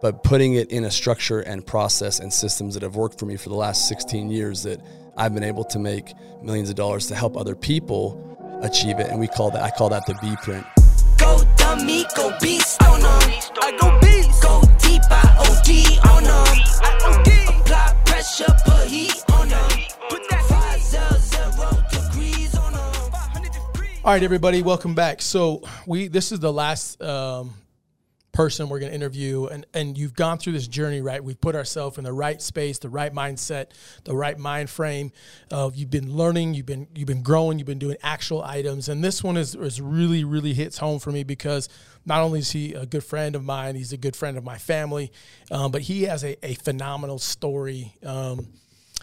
but putting it in a structure and process and systems that have worked for me for the last 16 years that I've been able to make millions of dollars to help other people achieve it. And we call that, I call that the B print. Go dummy, go beast, oh no. I go beast. Go deep, I OD, oh no. I OD. Apply pressure, put heat, no. Put that five zero zero degrees, no. 500 degrees. All right, everybody, welcome back. So we this is the last um, person we're going to interview, and and you've gone through this journey, right? We've put ourselves in the right space, the right mindset, the right mind frame. Uh, you've been learning, you've been you've been growing, you've been doing actual items, and this one is is really really hits home for me because not only is he a good friend of mine, he's a good friend of my family, um, but he has a, a phenomenal story. Um,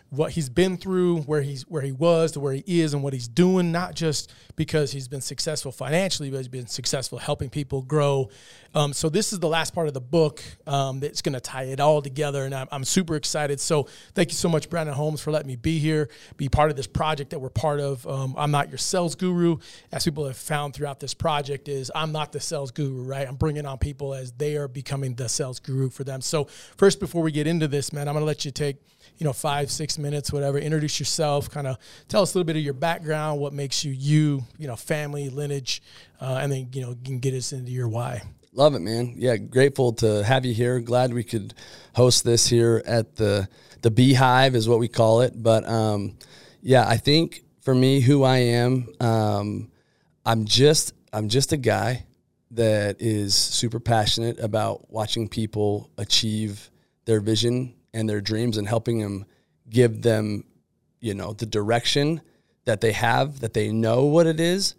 what he's been through, where he's where he was to where he is, and what he's doing. Not just because he's been successful financially, but he's been successful helping people grow. Um, so this is the last part of the book um, that's going to tie it all together, and I'm, I'm super excited. So thank you so much, Brandon Holmes, for letting me be here, be part of this project that we're part of. Um, I'm not your sales guru, as people have found throughout this project. Is I'm not the sales guru, right? I'm bringing on people as they are becoming the sales guru for them. So first, before we get into this, man, I'm going to let you take you know, five, six minutes, whatever. Introduce yourself, kind of tell us a little bit of your background, what makes you you, you know, family, lineage, uh, and then, you know, can get us into your why. Love it, man. Yeah, grateful to have you here. Glad we could host this here at the the Beehive is what we call it. But um, yeah, I think for me, who I am, um, I'm just I'm just a guy that is super passionate about watching people achieve their vision and their dreams and helping them give them, you know, the direction that they have, that they know what it is,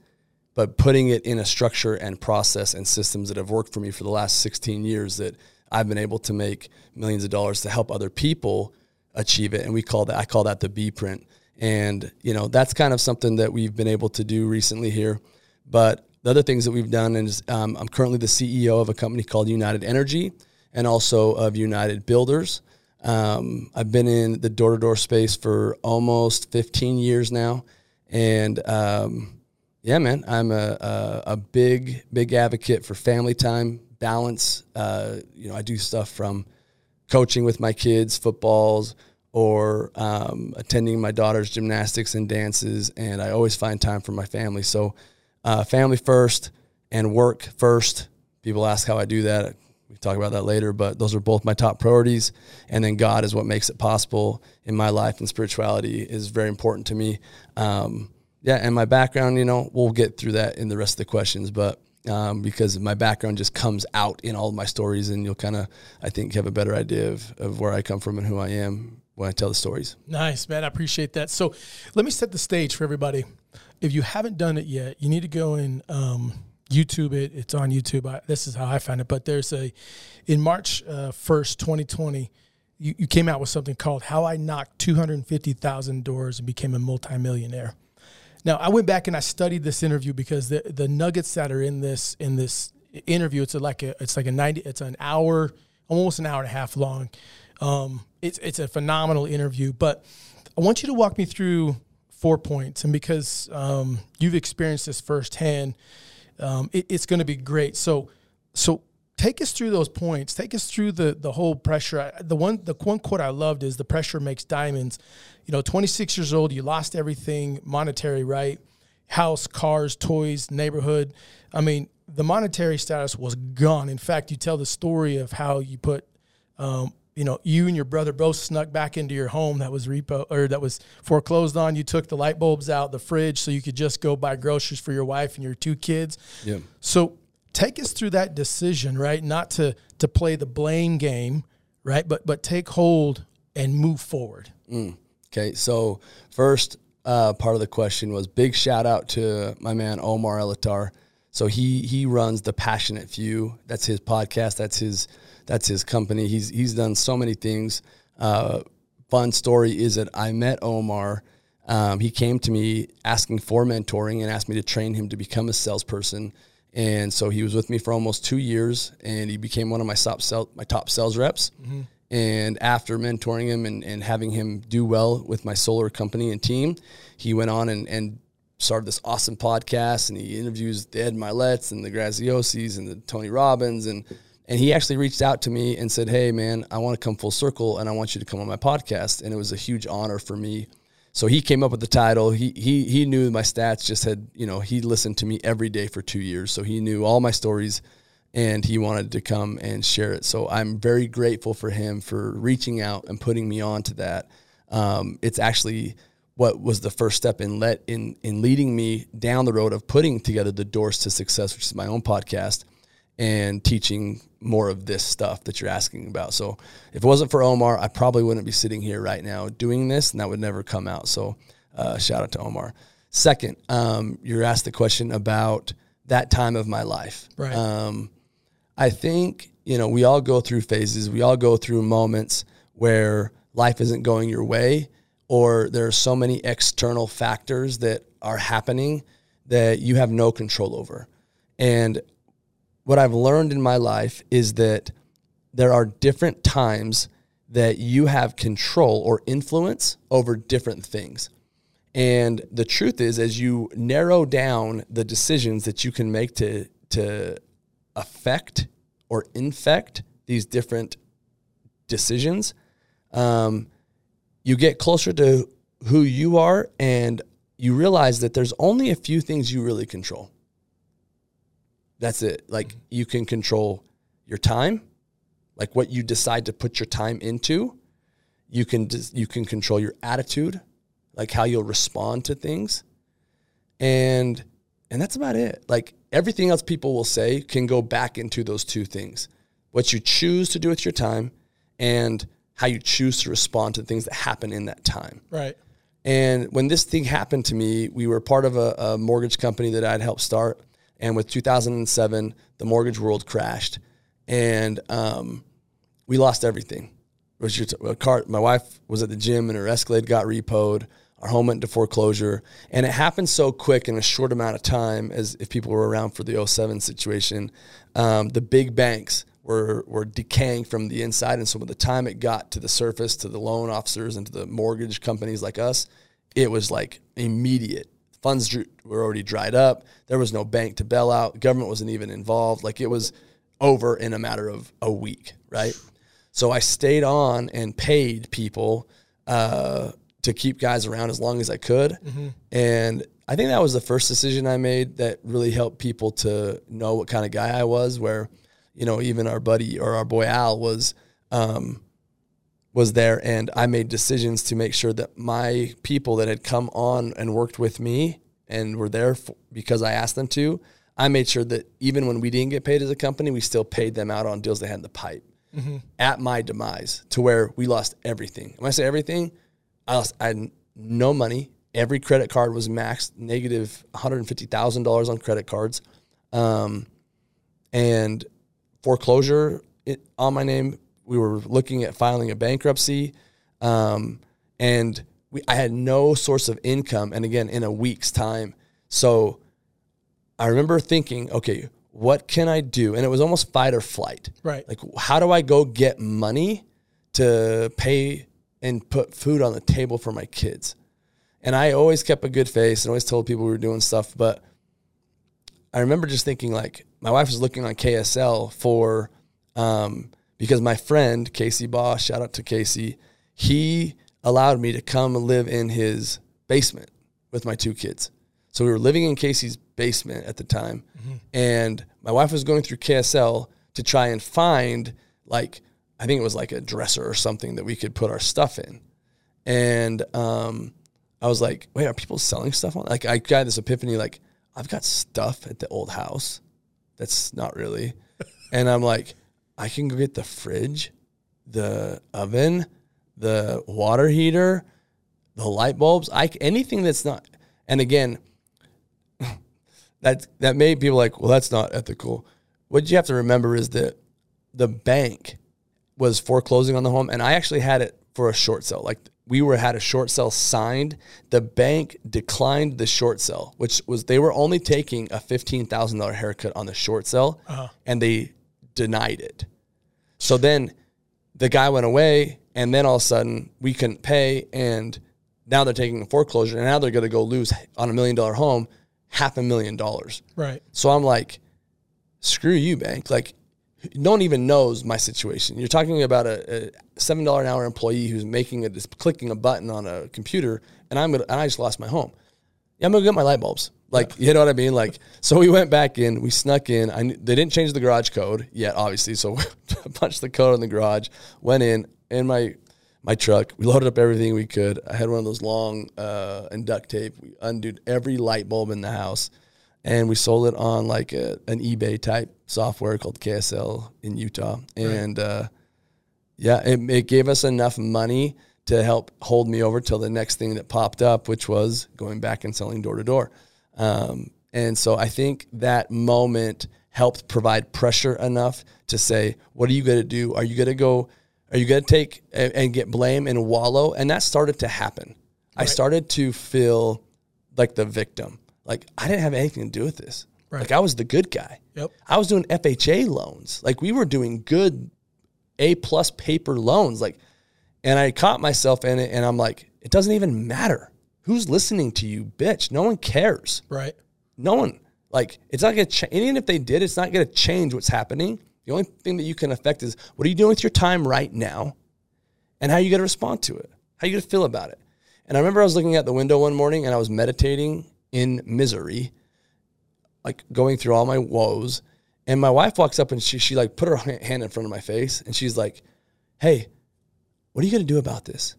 but putting it in a structure and process and systems that have worked for me for the last 16 years that I've been able to make millions of dollars to help other people achieve it. And we call that, I call that the B print. And, you know, that's kind of something that we've been able to do recently here. But the other things that we've done is um, I'm currently the CEO of a company called United Energy and also of United Builders. Um, I've been in the door to door space for almost 15 years now. And um, yeah, man, I'm a, a, a, big, big advocate for family time, balance. Uh, you know, I do stuff from coaching with my kids, footballs, or um, attending my daughter's gymnastics and dances. And I always find time for my family. So, uh, family first and work first. People ask how I do that can talk about that later, but those are both my top priorities. And then God is what makes it possible in my life, and spirituality is very important to me. Um, yeah, and my background, you know, we'll get through that in the rest of the questions, but um, because my background just comes out in all my stories, and you'll kind of, I think, have a better idea of, of where I come from and who I am when I tell the stories. Nice, man. I appreciate that. So let me set the stage for everybody. If you haven't done it yet, you need to go and um, YouTube it. It's on YouTube. I, this is how I found it. But there's a, in March uh, 1st, 2020, you, you came out with something called How I Knocked 250,000 Doors and Became a Multimillionaire. Now, I went back and I studied this interview because the, the nuggets that are in this, in this interview, it's a, like a, it's like a 90, it's an hour, almost an hour and a half long. Um, it's, it's a phenomenal interview, but I want you to walk me through four points. And because um, you've experienced this firsthand, um, it, it's going to be great. So, so take us through those points. Take us through the the whole pressure. The one the one quote I loved is the pressure makes diamonds. You know, 26 years old, you lost everything monetary, right? House, cars, toys, neighborhood. I mean, the monetary status was gone. In fact, you tell the story of how you put um, you know, you and your brother both snuck back into your home that was repo or that was foreclosed on. You took the light bulbs out the fridge so you could just go buy groceries for your wife and your two kids. Yeah. So take us through that decision, right? Not to to play the blame game, right? But but take hold and move forward. Mm. Okay. So first uh, part of the question was big shout out to my man Omar Elattar. So he he runs the Passionate Few. That's his podcast. That's his that's his company. He's he's done so many things. Uh, fun story is that I met Omar. Um, he came to me asking for mentoring and asked me to train him to become a salesperson. And so he was with me for almost two years, and he became one of my top sell, my top sales reps. Mm-hmm. And after mentoring him and, and having him do well with my solar company and team, he went on and, and started this awesome podcast. And he interviews the Ed Myletts and the Graziosis and the Tony Robbins and And he actually reached out to me and said, Hey, man, I want to come full circle and I want you to come on my podcast. And it was a huge honor for me. So he came up with the title. He, he, he knew my stats, just had, you know, he listened to me every day for two years. So he knew all my stories and he wanted to come and share it. So I'm very grateful for him for reaching out and putting me on to that. Um, it's actually what was the first step in let in in leading me down the road of putting together the doors to success, which is my own podcast and teaching more of this stuff that you're asking about. So if it wasn't for Omar, I probably wouldn't be sitting here right now doing this, and that would never come out. So uh, shout out to Omar. Second, um, you're asked the question about that time of my life. Right. Um, I think you know we all go through phases. We all go through moments where life isn't going your way, or there are so many external factors that are happening that you have no control over. And what I've learned in my life is that there are different times that you have control or influence over different things. And the truth is, as you narrow down the decisions that you can make to, to affect or infect these different decisions, um, you get closer to who you are and you realize that there's only a few things you really control. That's it. Like mm-hmm. you can control your time, like what you decide to put your time into. You can you can control your attitude, like how you'll respond to things. And and that's about it. Like everything else people will say can go back into those two things. What you choose to do with your time and how you choose to respond to things that happen in that time. Right. And when this thing happened to me, we were part of a, a mortgage company that I'd helped start. And with 2007, the mortgage world crashed, and um, we lost everything. Your car, my wife was at the gym, and her Escalade got repoed. Our home went into foreclosure, and it happened so quick in a short amount of time. As if people were around for the 07 situation, um, the big banks were were decaying from the inside, and so by the time it got to the surface, to the loan officers and to the mortgage companies like us, it was like immediate funds were already dried up. There was no bank to bail out. Government wasn't even involved. Like it was over in a matter of a week, right? So I stayed on and paid people uh, to keep guys around as long as I could. And I think that was the first decision I made that really helped people to know what kind of guy I was. Where, you know, even our buddy or our boy Al was um, was there and I made decisions to make sure that my people that had come on and worked with me and were there for, because I asked them to, I made sure that even when we didn't get paid as a company, we still paid them out on deals they had in the pipe at my demise to where we lost everything. When I say everything, I lost, I had no money. Every credit card was maxed negative $150,000 on credit cards. Um, and foreclosure it, on my name. We were looking at filing a bankruptcy, um, and we, I had no source of income. And again, in a week's time, so I remember thinking, okay, what can I do? And it was almost fight or flight. Right. Like, how do I go get money to pay and put food on the table for my kids? And I always kept a good face and always told people we were doing stuff, but I remember just thinking like my wife was looking on KSL for um, because my friend Casey Baugh, shout out to Casey, he allowed me to come and live in his basement with my two kids. So we were living in Casey's basement at the time, and my wife was going through KSL to try and find like I think it was like a dresser or something that we could put our stuff in, and um, I was like, wait, are people selling stuff on? Like I got this epiphany, like I've got stuff at the old house that's not really, and I'm like, I can go get the fridge, the oven, the water heater, the light bulbs, I anything that's not. And again, that that made people like, well, that's not ethical. What you have to remember is that the bank was foreclosing on the home, and I actually had it for a short sale. Like we were had a short sale signed. The bank declined the short sale, which was they were only taking a fifteen thousand dollar haircut on the short sale, uh-huh. and they denied it. So then the guy went away, and then all of a sudden we couldn't pay, and now they're taking a foreclosure, and now they're going to go lose on a million dollar home half a million dollars. Right. So I'm like, screw you, bank. Like, no one even knows my situation. You're talking about a, a seven dollar an hour employee who's making a just clicking a button on a computer, and I'm gonna, and I just lost my home. Yeah, I'm gonna get my light bulbs. Like you know what I mean? Like so, we went back in, we snuck in. I knew, they didn't change the garage code yet, obviously. So we punched the code in the garage, went in in my my truck. We loaded up everything we could. I had one of those long uh, and duct tape. We undid every light bulb in the house, and we sold it on like a, an eBay type software called KSL in Utah. And uh, yeah, it, it gave us enough money to help hold me over till the next thing that popped up, which was going back and selling door to door. Um, and so I think that moment helped provide pressure enough to say, what are you going to do? Are you going to go, are you going to take and, and get blame and wallow? And that started to happen. I started to feel like the victim. Like I didn't have anything to do with this. Right. Like I was the good guy. Yep. I was doing FHA loans. Like we were doing good A plus paper loans. Like, and I caught myself in it and I'm like, it doesn't even matter. Who's listening to you, bitch? No one cares. Right. No one. Like, it's not gonna change. Even if they did, it's not gonna change what's happening. The only thing that you can affect is what are you doing with your time right now, and how you gonna respond to it. How you gonna feel about it. And I remember I was looking out the window one morning and I was meditating in misery, like going through all my woes. And my wife walks up and she she like put her hand in front of my face and she's like, "Hey, what are you gonna do about this?"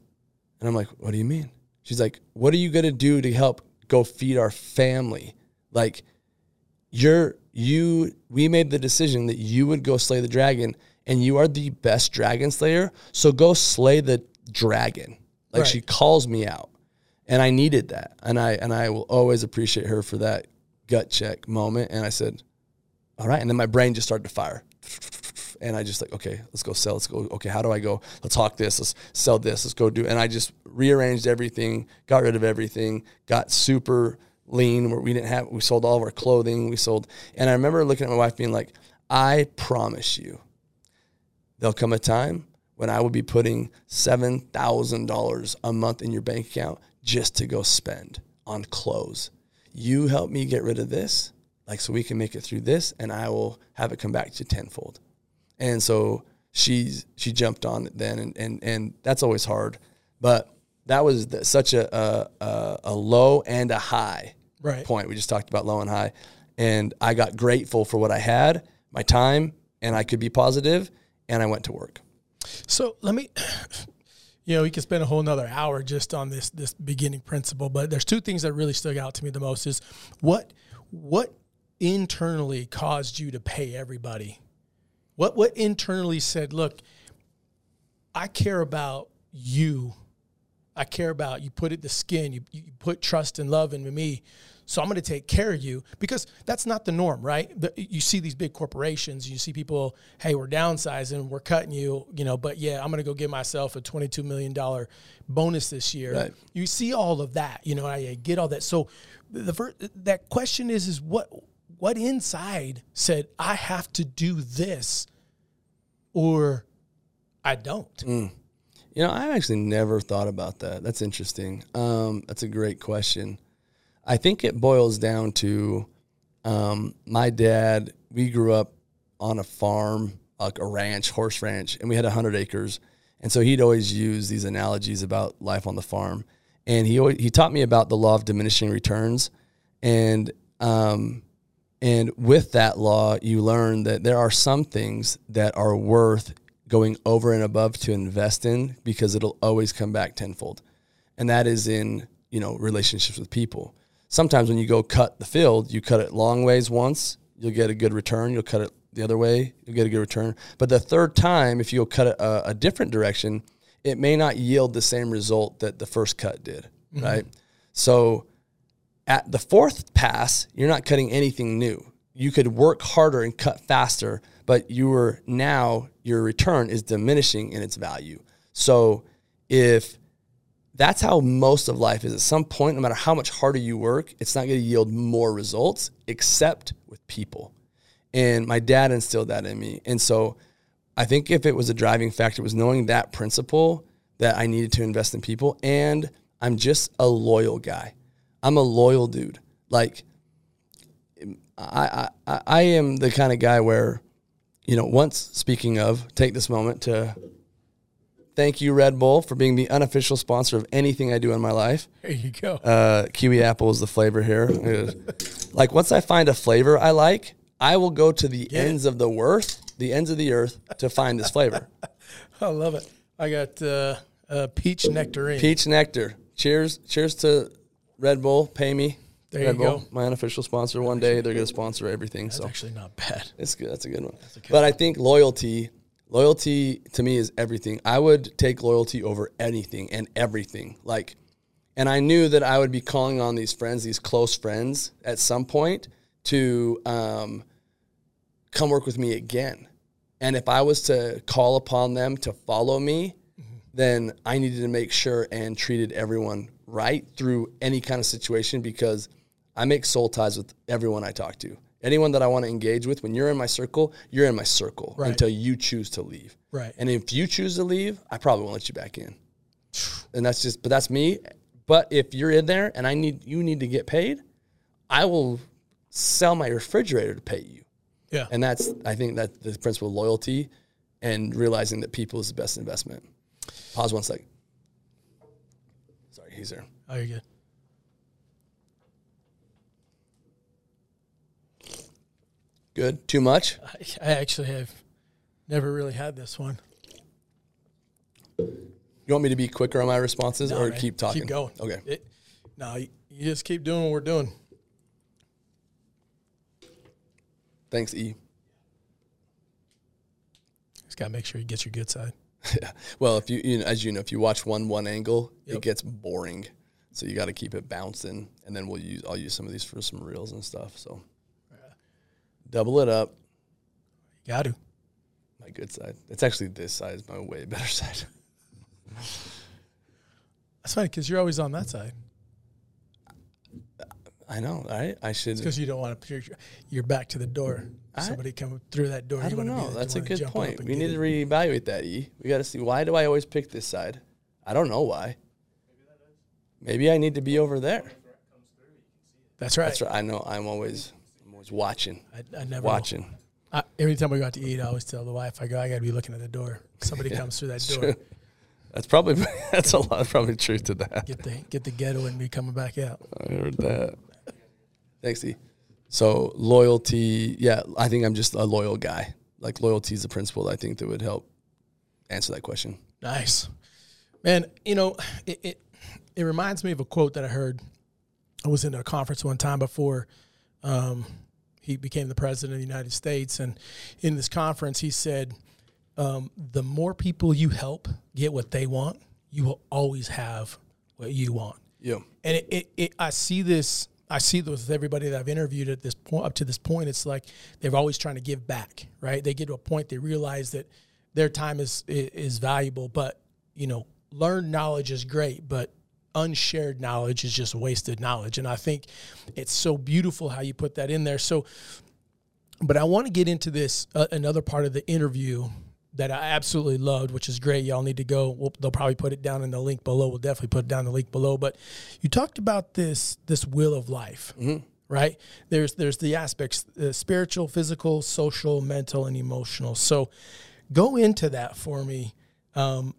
And I'm like, "What do you mean?" She's like, "What are you gonna do to help go feed our family?" Like, you're you. We made the decision that you would go slay the dragon, and you are the best dragon slayer. So go slay the dragon. Like Right. she calls me out, and I needed that, and I and I will always appreciate her for that gut check moment. And I said, "All right," and then my brain just started to fire. And I just like, okay, let's go sell. Let's go. Okay, how do I go? Let's hawk this. Let's sell this. Let's go do. And I just rearranged everything, got rid of everything, got super lean. Where we didn't have, we sold all of our clothing. We sold, and I remember looking at my wife being like, I promise you, there'll come a time when I will be putting seven thousand dollars a month in your bank account just to go spend on clothes. You help me get rid of this, like so we can make it through this, and I will have it come back to tenfold. And so she's she jumped on it then, and and and that's always hard, but that was such a, a a low and a high Right. point. We just talked about low and high, and I got grateful for what I had, my time, and I could be positive, and I went to work. So let me, you know, we could spend a whole nother hour just on this this beginning principle, but there's two things that really stuck out to me the most is what what internally caused you to pay everybody? What what internally said, look, I care about you. I care about you put it the skin, you, you put trust and love into me. So I'm going to take care of you because that's not the norm, right? The, you see these big corporations, you see people, hey, we're downsizing, we're cutting you, you know, but yeah, I'm going to go give myself a $22 million bonus this year. Right. You see all of that, you know, I, I get all that. So the first, that question is, is what, what inside said, I have to do this or I don't. You know, I actually never thought about that. That's interesting. Um, that's a great question. I think it boils down to um, my dad. We grew up on a farm, like a ranch, horse ranch, and we had hundred acres. And so he'd always use these analogies about life on the farm. And he always, he taught me about the law of diminishing returns. And um, and with that law, you learn that there are some things that are worth going over and above to invest in because it'll always come back tenfold. And that is in, you know, relationships with people. Sometimes when you go cut the field, you cut it long ways once, you'll get a good return. You'll cut it the other way, you'll get a good return. But the third time, if you cut it a, a different direction, it may not yield the same result that the first cut did, mm-hmm. right? So at the fourth pass, you're not cutting anything new. You could work harder and cut faster, but you were now your return is diminishing in its value. So if that's how most of life is, at some point, no matter how much harder you work, it's not going to yield more results except with people. And my dad instilled that in me. And so I think if it was a driving factor, it was knowing that principle that I needed to invest in people. And I'm just a loyal guy. I'm a loyal dude. Like I, I, I am the kind of guy where, you know, once speaking of, take this moment to thank you, Red Bull, for being the unofficial sponsor of anything I do in my life. There you go. Uh, kiwi apple is the flavor here. Like once I find a flavor I like, I will go to the ends of the earth, the ends of the earth, to find this flavor. I love it. I got uh, uh, peach nectarine. Peach nectar. Cheers! Cheers to Red Bull. Pay me. There Red you Bull, go. my unofficial sponsor. One day they're going to sponsor everything. That's so actually not bad. It's good. That's a good one. but I think loyalty, loyalty to me is everything. I would take loyalty over anything and everything. Like, and I knew that I would be calling on these friends, these close friends, at some point to um, come work with me again. And if I was to call upon them to follow me, then I needed to make sure and treated everyone right through any kind of situation because I make soul ties with everyone I talk to. Anyone that I want to engage with, when you're in my circle, you're in my circle Right. until you choose to leave. Right. And if you choose to leave, I probably won't let you back in. And that's just, but that's me. But if you're in there and I need, you need to get paid, I will sell my refrigerator to pay you. Yeah. And that's, I think that the principle of loyalty and realizing that people is the best investment. Pause one sec. He's there. oh, you're good. Good. Too much? I, I actually have never really had this one. You want me to be quicker on my responses No, or man. keep talking? Keep going. Okay. It, no, you, just keep doing what we're doing. Thanks, E. Just gotta make sure you get your good side. Yeah. Well, if you, you know, as you know, if you watch one one angle, Yep. it gets boring. So you got to keep it bouncing, and then we'll use. I'll use some of these for some reels and stuff. So double it up. You got to. My good side. It's actually this side is my way better side. That's fine because you're always on that side. I know. Right? I should. Because you don't want to put your, your back to the door. Somebody come through that door. I don't know. That's a good point. We need it. to reevaluate that. E. We got to see why do I always pick this side? I don't know why. Maybe I need to be over there. That's right. That's right. I know. I'm always, I'm always watching, I, I never watching. I, every time we go out to eat, I always tell the wife, I go, I got to be looking at the door. Somebody comes through that door. That's probably that's a lot. Probably truth to that. Get the get the ghetto and be coming back out. I heard that. Thanks, E. So loyalty, yeah, I think I'm just a loyal guy. Like loyalty is the principle I think that would help answer that question. Nice, man. You know, it, it it reminds me of a quote that I heard. I was in a conference one time before um, he became the president of the United States, and in this conference, he said, um, "The more people you help get what they want, you will always have what you want." Yeah. and it, it, it I see this I see with everybody that I've interviewed at this point up to this point it's like they're always trying to give back right? They get to a point they realize that their time is is, is valuable but you know learned knowledge is great but unshared knowledge is just wasted knowledge and I think it's so beautiful how you put that in there. So but I want to get into this uh, another part of the interview that I absolutely loved, which is great. Y'all need to go. We'll, they'll probably put it down in the link below. We'll definitely put it down in the link below. But you talked about this this will of life, right? There's there's the aspects: uh, spiritual, physical, social, mental, and emotional. So go into that for me. Um,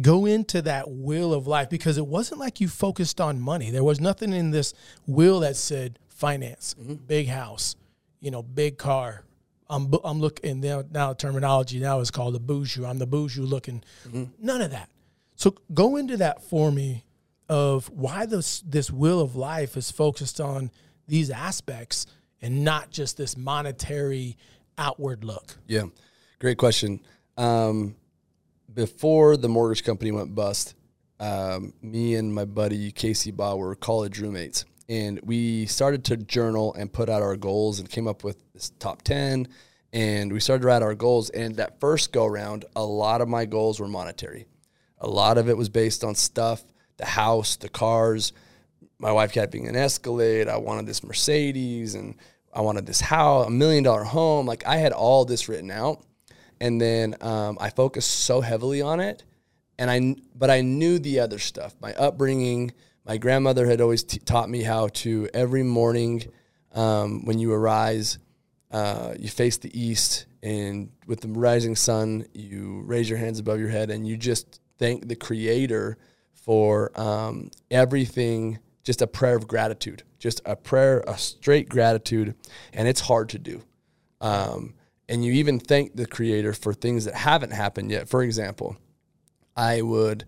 go into that will of life because it wasn't like you focused on money. There was nothing in this will that said finance, big house, you know, big car. I'm I'm looking now. Now terminology now is called the bourgeois. I'm the bourgeois looking. None of that. So go into that for me of why this this will of life is focused on these aspects and not just this monetary outward look. Yeah, great question. Um, before the mortgage company went bust, um, me and my buddy Casey Baugh were college roommates, and we started to journal and put out our goals and came up with this top ten. And we started to write our goals. And that first go round, a lot of my goals were monetary. A lot of it was based on stuff, the house, the cars. My wife kept being an Escalade. I wanted this Mercedes, and I wanted this house, a million dollar home. Like I had all this written out, and then um, I focused so heavily on it, and I but I knew the other stuff. My upbringing, my grandmother had always t- taught me how to every morning um, when you arise, uh, you face the east, and with the rising sun, you raise your hands above your head, and you just thank the Creator for um, everything. Just a prayer of gratitude, just a prayer, a straight gratitude, and it's hard to do. Um, and you even thank the Creator for things that haven't happened yet. For example, I would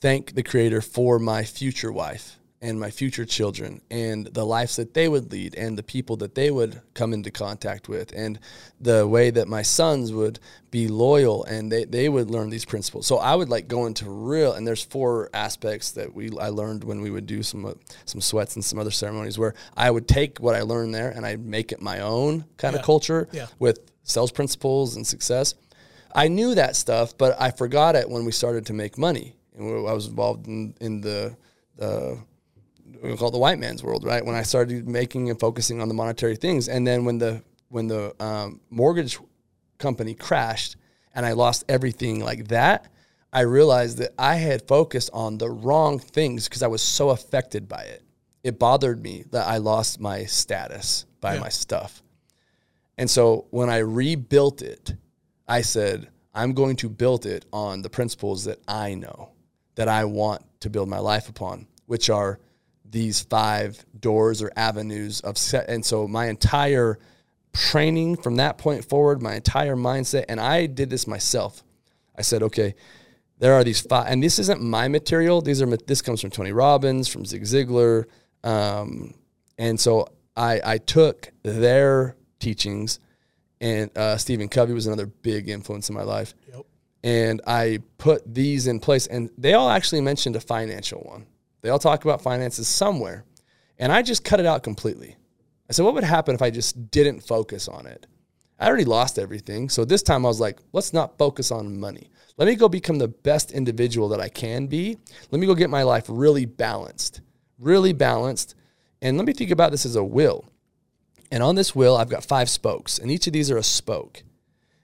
thank the Creator for my future wife and my future children and the lives that they would lead and the people that they would come into contact with and the way that my sons would be loyal and they, they would learn these principles. So I would like go into real and there's four aspects that we I learned when we would do some uh, some sweats and some other ceremonies where I would take what I learned there and I make it my own kind Yeah. of culture Yeah. with sales principles and success. I knew that stuff, but I forgot it when we started to make money. And we- I was involved in, in the, we call it the white man's world, right? When I started making and focusing on the monetary things, and then when the when the um, mortgage company crashed and I lost everything like that, I realized that I had focused on the wrong things because I was so affected by it. It bothered me that I lost my status by Yeah. my stuff. And so when I rebuilt it, I said, I'm going to build it on the principles that I know, that I want to build my life upon, which are these five doors or avenues of set. And so my entire training from that point forward, my entire mindset, and I did this myself. I said, okay, there are these five, and this isn't my material. These are this comes from Tony Robbins, from Zig Ziglar, um, and so I I took their teachings, and uh, Stephen Covey was another big influence in my life, Yep. And I put these in place, and they all actually mentioned a financial one. They all talk about finances somewhere, and I just cut it out completely. I said, what would happen if I just didn't focus on it? I already lost everything. So this time I was like, let's not focus on money. Let me go become the best individual that I can be. Let me go get my life really balanced, really balanced. And let me think about this as a will. And on this wheel, I've got five spokes, and each of these are a spoke.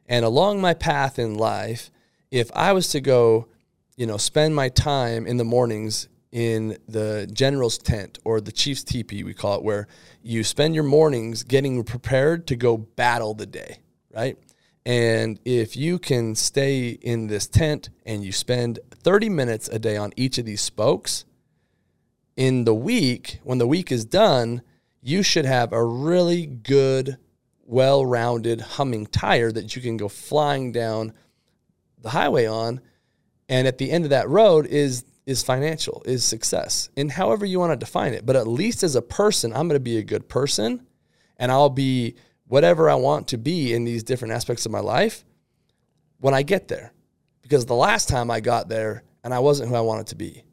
And along my path in life, if I was to go, you know, spend my time in the mornings in the general's tent or the chief's teepee, we call it, where you spend your mornings getting prepared to go battle the day, right? And if you can stay in this tent and you spend 30 minutes a day on each of these spokes, in the week, when the week is done, you should have a really good, well rounded humming tire that you can go flying down the highway on. And at the end of that road is is financial, is success, and however you want to define it. But at least as a person, I'm going to be a good person and I'll be whatever I want to be in these different aspects of my life when I get there. Because the last time I got there and I wasn't who I wanted to be.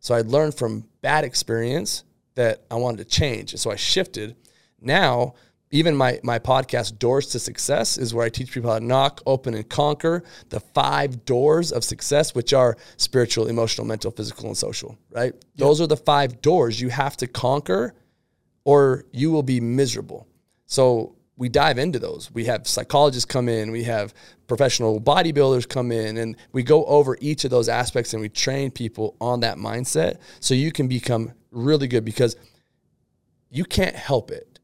So I'd learned from bad experience that I wanted to change. And so I shifted. Now, even my, my podcast, Doors to Success, is where I teach people how to knock, open, and conquer the five doors of success, which are spiritual, emotional, mental, physical, and social, right? Those are the five doors you have to conquer or you will be miserable. So we dive into those. We have psychologists come in, we have professional bodybuilders come in, and we go over each of those aspects and we train people on that mindset so you can become really good because you can't help it.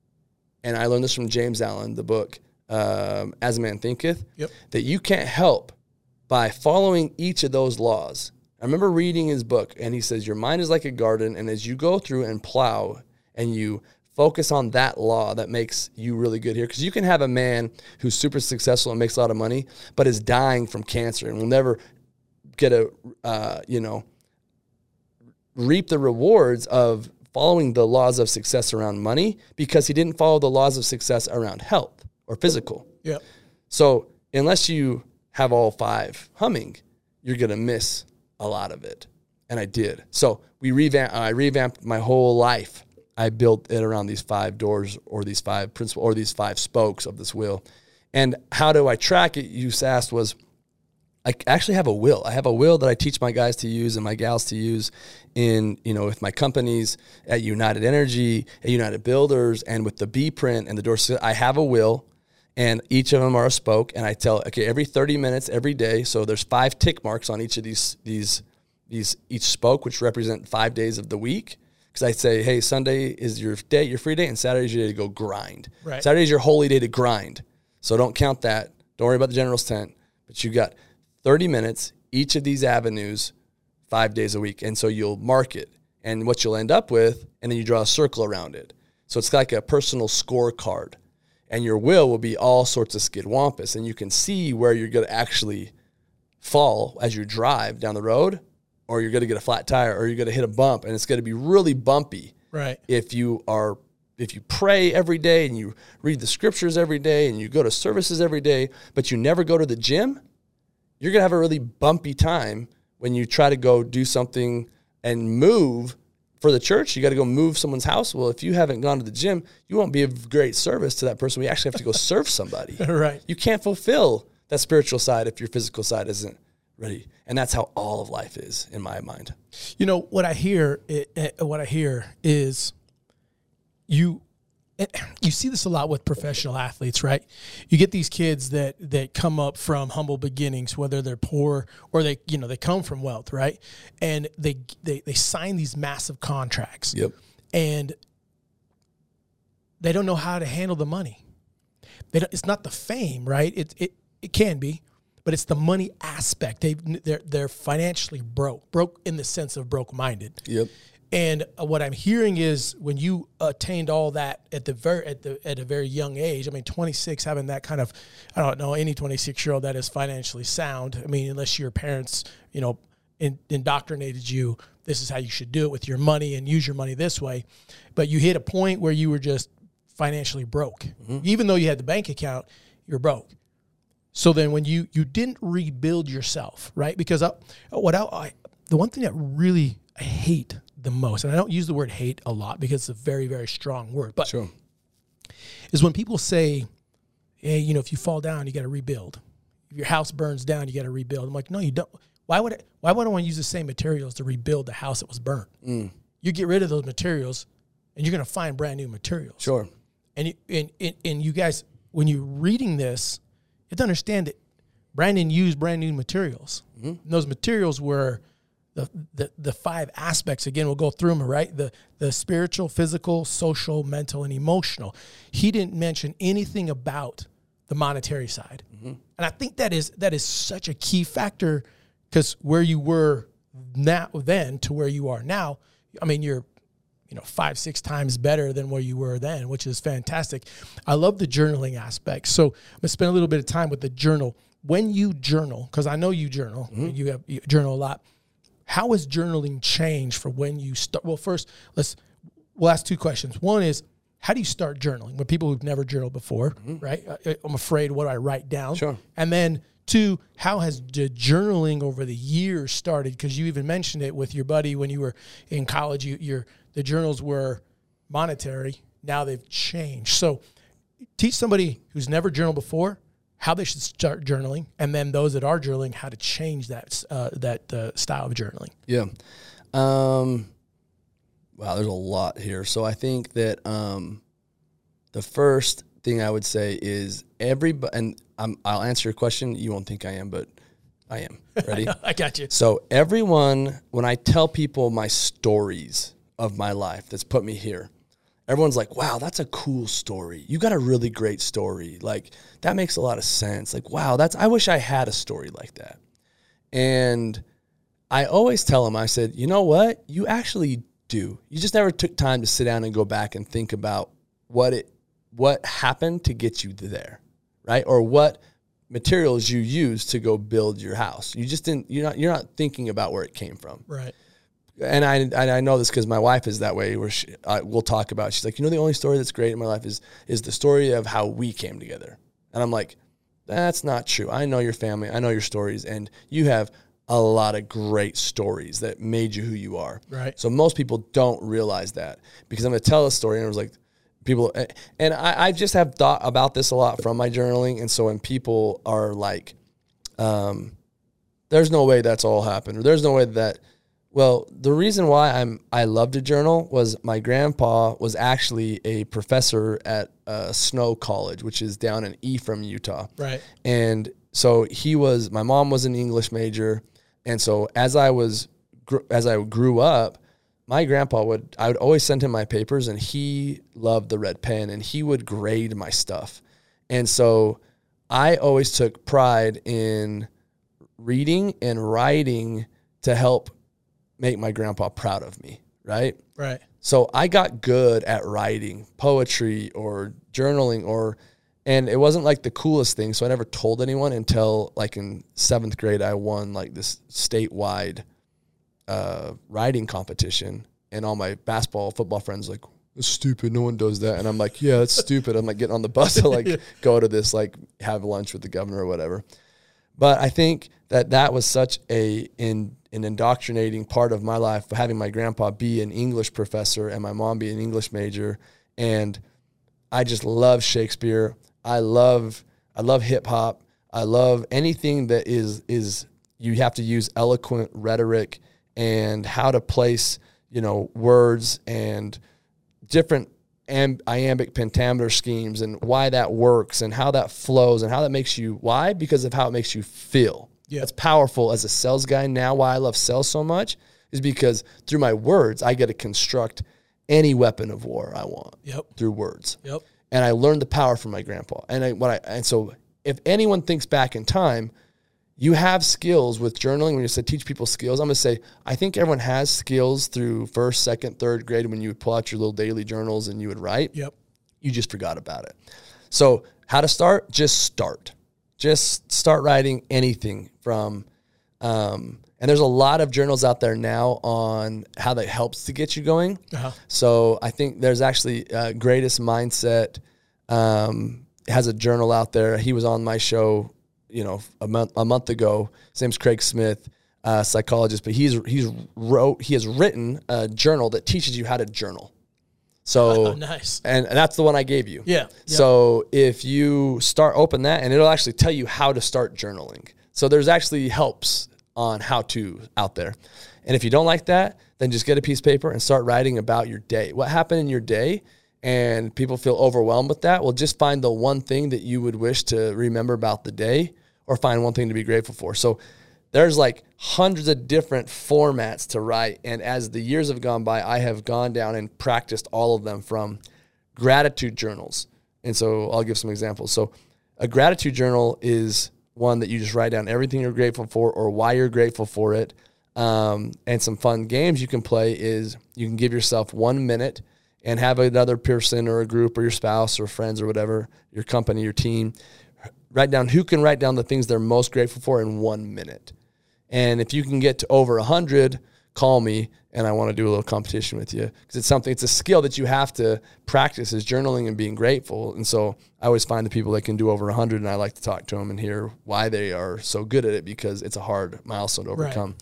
And I learned this from James Allen, the book um, As a Man Thinketh, Yep. that you can't help by following each of those laws. I remember reading his book, and he says, Your mind is like a garden, and as you go through and plow and you focus on that law that makes you really good here, because you can have a man who's super successful and makes a lot of money, but is dying from cancer and will never get a, uh, you know, reap the rewards of following the laws of success around money because he didn't follow the laws of success around health or physical. Yep. So unless you have all five humming, you're gonna miss a lot of it. And I did. So we revamp. I revamped my whole life. I built it around these five doors or these five principles or these five spokes of this wheel. And how do I track it? You asked was I actually have a will. I have a will that I teach my guys to use and my gals to use in, you know, with my companies at United Energy, at United Builders, and with the B print and the door. I have a will and each of them are a spoke. And I tell, okay, every 30 minutes, every day. So there's five tick marks on each of these, these, these, each spoke, which represent five days of the week. because I say, hey, Sunday is your day, your free day, and Saturday is your day to go grind. Right. Saturday is your holy day to grind. So don't count that. Don't worry about the general's tent. But you got 30 minutes each of these avenues, five days a week, and so you'll mark it. And what you'll end up with, and then you draw a circle around it. So it's like a personal scorecard. And your will will be all sorts of skid wampus, and you can see where you're going to actually fall as you drive down the road, or you're going to get a flat tire, or you're going to hit a bump, and it's going to be really bumpy Right. if you are if you pray every day and you read the scriptures every day and you go to services every day but you never go to the gym you're going to have a really bumpy time when you try to go do something and move for the church you got to go move someone's house well if you haven't gone to the gym you won't be of great service to that person we actually have to go serve somebody Right. you can't fulfill that spiritual side if your physical side isn't ready and that's how all of life is in my mind You know what I hear? i- i- what I hear is you. You see this a lot with professional athletes, right? You get these kids that that come up from humble beginnings, whether they're poor or they, you know, they come from wealth, right? And they they they sign these massive contracts, yep and they don't know how to handle the money. They don't, it's not the fame, right? It it it can be, but it's the money aspect. They they're they're financially broke, broke in the sense of broke minded. yep And uh, what I'm hearing is when you attained all that at the very at the at a very young age. I mean, 26, having that kind of, I don't know any 26 year old that is financially sound. I mean, unless your parents, you know, in, indoctrinated you, this is how you should do it with your money and use your money this way. But you hit a point where you were just financially broke, even though you had the bank account, you're broke. So then when you you didn't rebuild yourself, right? Because I, what I, I the one thing that really I hate the most, and I don't use the word hate a lot because it's a very very strong word, but sure is when people say, "Hey, you know, if you fall down, you got to rebuild. If your house burns down, you got to rebuild." I'm like, "No, you don't. Why would I, why would I want to use the same materials to rebuild the house that was burnt? Mm. You get rid of those materials, and you're going to find brand new materials. sure And, you, and, and and you guys, when you're reading this, you have to understand that Brandon used brand new materials. Mm-hmm. And those materials were the, the the five aspects. Again, we'll go through them. Right, the the spiritual, physical, social, mental, and emotional. He didn't mention anything about the monetary side, mm-hmm. and I think that is that is such a key factor because where you were now then to where you are now. I mean, you're you know five six times better than where you were then which is fantastic i love the journaling aspect so i'm going to spend a little bit of time with the journal when you journal because i know you journal mm-hmm. you have you journal a lot how has journaling changed for when you start well first let's we'll ask two questions. One is how do you start journaling when people who've never journaled before mm-hmm. right? I, i'm afraid what do i write down. Sure. and then two how has the journaling over the years started? Because you even mentioned it with your buddy when you were in college you, your the journals were monetary. Now they've changed. So teach somebody who's never journaled before how they should start journaling and then those that are journaling how to change that uh, that uh, style of journaling Yeah. Um, wow, there's a lot here. So I think that um, the first thing I would say is everybody, and I'm, I'll answer your question. You won't think I am, but I am. Ready? i got you So everyone, when I tell people my stories of my life that's put me here, everyone's like, "Wow, that's a cool story. You got a really great story. Like that makes a lot of sense. Like, wow, that's I wish I had a story like that." And I always tell them, I said, "You know what? You actually do. You just never took time to sit down and go back and think about what it what happened to get you there, right? Or what materials you used to go build your house. You just didn't. You're not. You're not thinking about where it came from. right And I and I know this because my wife is that way. Where she, uh, we'll talk about. She's like, you know, the only story that's great in my life is is the story of how we came together. And I'm like, that's not true. I know your family. I know your stories, and you have a lot of great stories that made you who you are. Right. So most people don't realize that because I'm going to tell a story, and it was like people, and I, I just have thought about this a lot from my journaling, and so when people are like, um, there's no way that's all happened, or there's no way that. Well, the reason why I'm I love to journal was my grandpa was actually a professor at uh, Snow College, which is down in Ephraim, Utah. right And so he was. My mom was an English major, and so as I was gr- as I grew up, my grandpa would I would always send him my papers and he loved the red pen and he would grade my stuff. And so I always took pride in reading and writing to help make my grandpa proud of me, right? Right. So I got good at writing poetry or journaling or and it wasn't like the coolest thing. So I never told anyone until like in seventh grade I won like this statewide uh, writing competition and all my basketball, football friends like, it's stupid. No one does that. And I'm like, yeah, that's stupid. I'm like getting on the bus to like go to this, like have lunch with the governor or whatever. But I think that that was such a in an indoctrinating part of my life, having my grandpa be an English professor and my mom be an English major, and I just love Shakespeare. I love I love hip hop. I love anything that is is you have to use eloquent rhetoric and how to place you know words and different am- iambic pentameter schemes and why that works and how that flows and how that makes you why because of how it makes you feel Yeah. it's powerful as a sales guy now why i love sales so much is because through my words i get to construct any weapon of war i want Yep. through words Yep. and I learned the power from my grandpa. And I, what I and so if anyone thinks back in time, you have skills with journaling. When you said teach people skills, I'm gonna say I think everyone has skills through first, second, third grade when you would pull out your little daily journals and you would write. Yep. You just forgot about it. So how to start? Just start. Just start writing anything from. Um, and there's a lot of journals out there now on how that helps to get you going. Uh-huh. So I think there's actually uh, Greatest Mindset um, has a journal out there. He was on my show, you know, a month a month ago. His name's Craig Smith, uh, psychologist, but he's he's wrote he has written a journal that teaches you how to journal. So Oh, nice. and, and that's the one I gave you. Yeah. Yep. So if you start open that, and it'll actually tell you how to start journaling. So there's actually helps on how to out there. And if you don't like that, then just get a piece of paper and start writing about your day. What happened in your day? And people feel overwhelmed with that. Well, just find the one thing that you would wish to remember about the day, or find one thing to be grateful for. So there's like hundreds of different formats to write. And as the years have gone by, I have gone down and practiced all of them from gratitude journals. And so I'll give some examples. So a gratitude journal is one that you just write down everything you're grateful for or why you're grateful for it. Um, and some fun games you can play is you can give yourself one minute and have another person or a group or your spouse or friends or whatever, your company, your team, write down who can write down the things they're most grateful for in one minute. And if you can get to over 100, call me and I want to do a little competition with you because it's something, it's a skill that you have to practice is journaling and being grateful. And so I always find the people that can do over 100 and I like to talk to them and hear why they are so good at it because it's a hard milestone to overcome.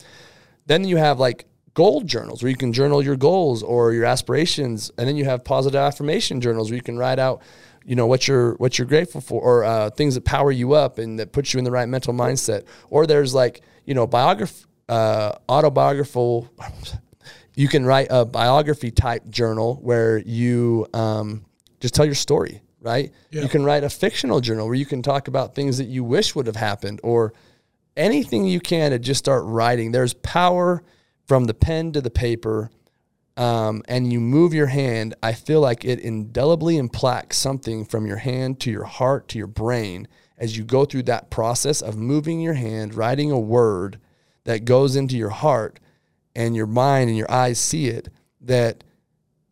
Then you have like goal journals where you can journal your goals or your aspirations. And then you have positive affirmation journals where you can write out, you know, what you're, what you're grateful for or uh, things that power you up and that put you in the right mental mindset. Or there's like, you know, biography, uh, autobiographical, you can write a biography type journal where you um, just tell your story, right? Yeah. You can write a fictional journal where you can talk about things that you wish would have happened or anything you can to just start writing. There's power from the pen to the paper. Um, and you move your hand, I feel like it indelibly impacts something from your hand to your heart to your brain as you go through that process of moving your hand, writing a word that goes into your heart and your mind and your eyes see it, that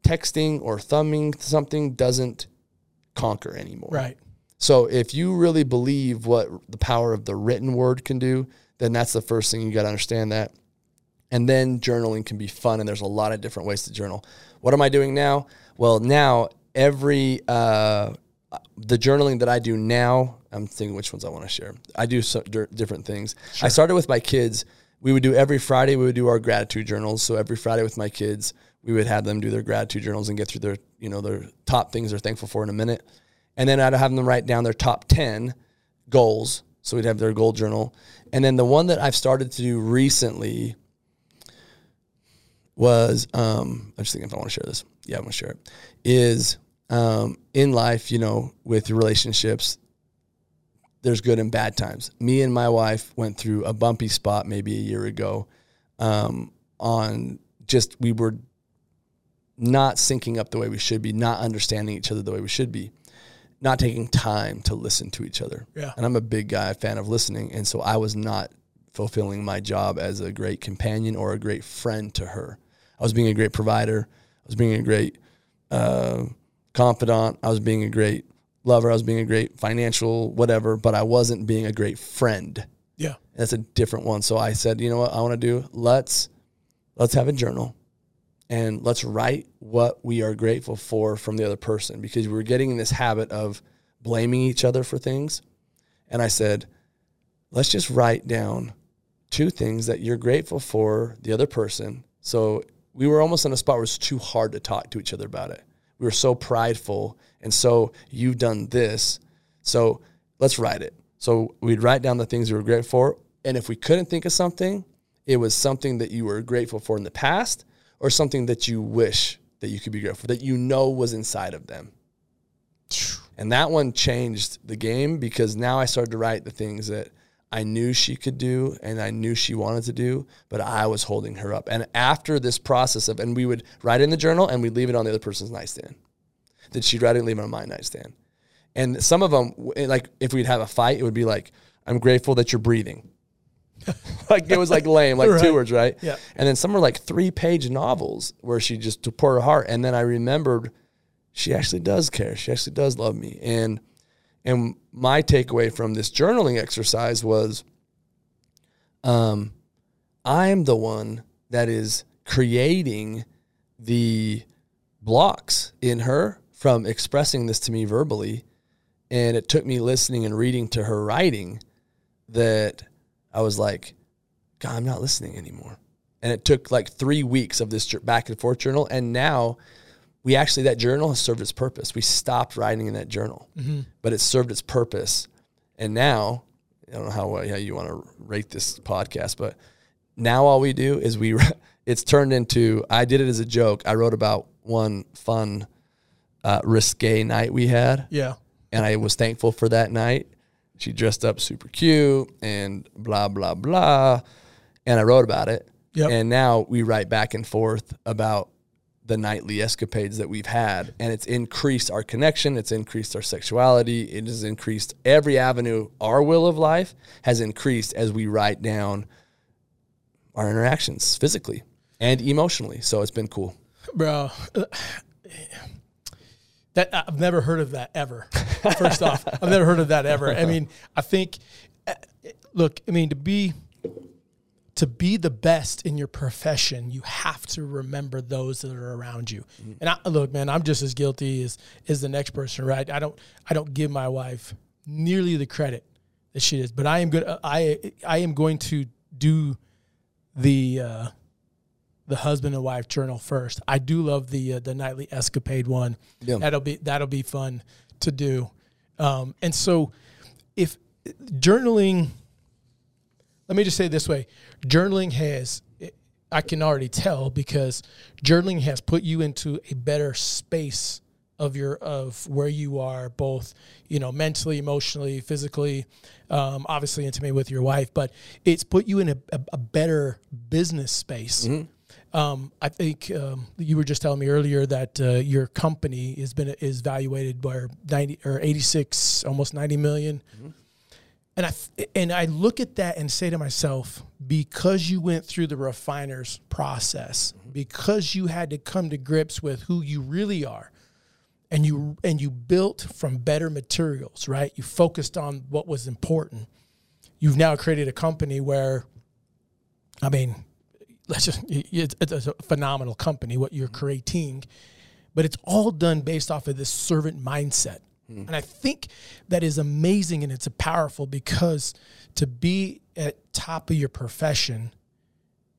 texting or thumbing something doesn't conquer anymore. Right. So if you really believe what the power of the written word can do, then that's the first thing you got to understand that. And then journaling can be fun, and there's a lot of different ways to journal. What am I doing now? Well, now every uh, the journaling that I do now, I'm thinking which ones I want to share. I do so, dir- different things. I started with my kids. We would do every Friday. We would do our gratitude journals. So every Friday with my kids, we would have them do their gratitude journals and get through their you know their top things they're thankful for in a minute, and then I'd have them write down their top ten goals. So we'd have their goal journal, and then the one that I've started to do recently was um, I'm just thinking if I want to share this. Yeah, I'm gonna share it. Is um, in life, you know, with relationships, there's good and bad times. Me and my wife went through a bumpy spot maybe a year ago. Um, on just we were not syncing up the way we should be, not understanding each other the way we should be, not taking time to listen to each other. Yeah. And I'm a big guy, a fan of listening. And so I was not fulfilling my job as a great companion or a great friend to her. I was being a great provider. I was being a great uh, confidant. I was being a great lover. I was being a great financial whatever, but I wasn't being a great friend. Yeah. That's a different one. So I said, you know what I want to do? Let's let's have a journal and let's write what we are grateful for from the other person because we were getting in this habit of blaming each other for things. And I said, let's just write down two things that you're grateful for the other person. So we were almost in a spot where it's too hard to talk to each other about it. We were so prideful and so you've done this. So let's write it. So we'd write down the things we were grateful for. And if we couldn't think of something, it was something that you were grateful for in the past or something that you wish that you could be grateful for, that you know was inside of them. And that one changed the game because now I started to write the things that I knew she could do and I knew she wanted to do, but I was holding her up. And after this process of, and we would write in the journal and we'd leave it on the other person's nightstand. That she'd rather leave on my nightstand. And some of them, like if we'd have a fight, it would be like, I'm grateful that you're breathing. like it was like lame, like Right. two words, right? Yeah. And then some were like three page novels where she just to pour her heart. And then I remembered she actually does care. She actually does love me. And and my takeaway from this journaling exercise was um I'm the one that is creating the blocks in her from expressing this to me verbally. And it took me listening and reading to her writing that I was like, God, I'm not listening anymore. And it took like three weeks of this back and forth journal. And now we actually, that journal has served its purpose. We stopped writing in that journal, mm-hmm. but it served its purpose. And now, I don't know how, how you want to rate this podcast, but now all we do is we, it's turned into, I did it as a joke. I wrote about one fun, uh, risque night we had Yeah. and I was thankful for that night. She dressed up super cute and blah blah blah, and I wrote about it. Yep. And now we write back and forth about the nightly escapades that we've had, and it's increased our connection. It's increased our sexuality. It has increased every avenue. Our will of life has increased as we write down our interactions physically and emotionally. So it's been cool. bro. Uh, That I've never heard of that ever. First off, I've never heard of that ever. I mean, I think, uh, look, I mean, to be to be the best in your profession, you have to remember those that are around you. And I, look, man, I'm just as guilty as as the next person, right? I don't I don't give my wife nearly the credit that she is, but I am good. I I am going to do the. Uh, the husband and wife journal first. I do love the uh, the nightly escapade one. Yeah. That'll be that'll be fun to do. Um, and so, if journaling, let me just say it this way: journaling has I can already tell because journaling has put you into a better space of your of where you are both you know mentally emotionally physically um, obviously intimate with your wife but it's put you in a, a, a better business space um, I think um, you were just telling me earlier that uh, your company has been is valuated by 90 or 86 almost 90 million. And I and I look at that and say to myself, because you went through the refiner's process, because you had to come to grips with who you really are, and you and you built from better materials, right? You focused on what was important. You've now created a company where, I mean, let's just it's, it's a phenomenal company what you're mm-hmm. creating, but it's all done based off of this servant mindset. Mm-hmm. And I think that is amazing and it's powerful because to be at top of your profession,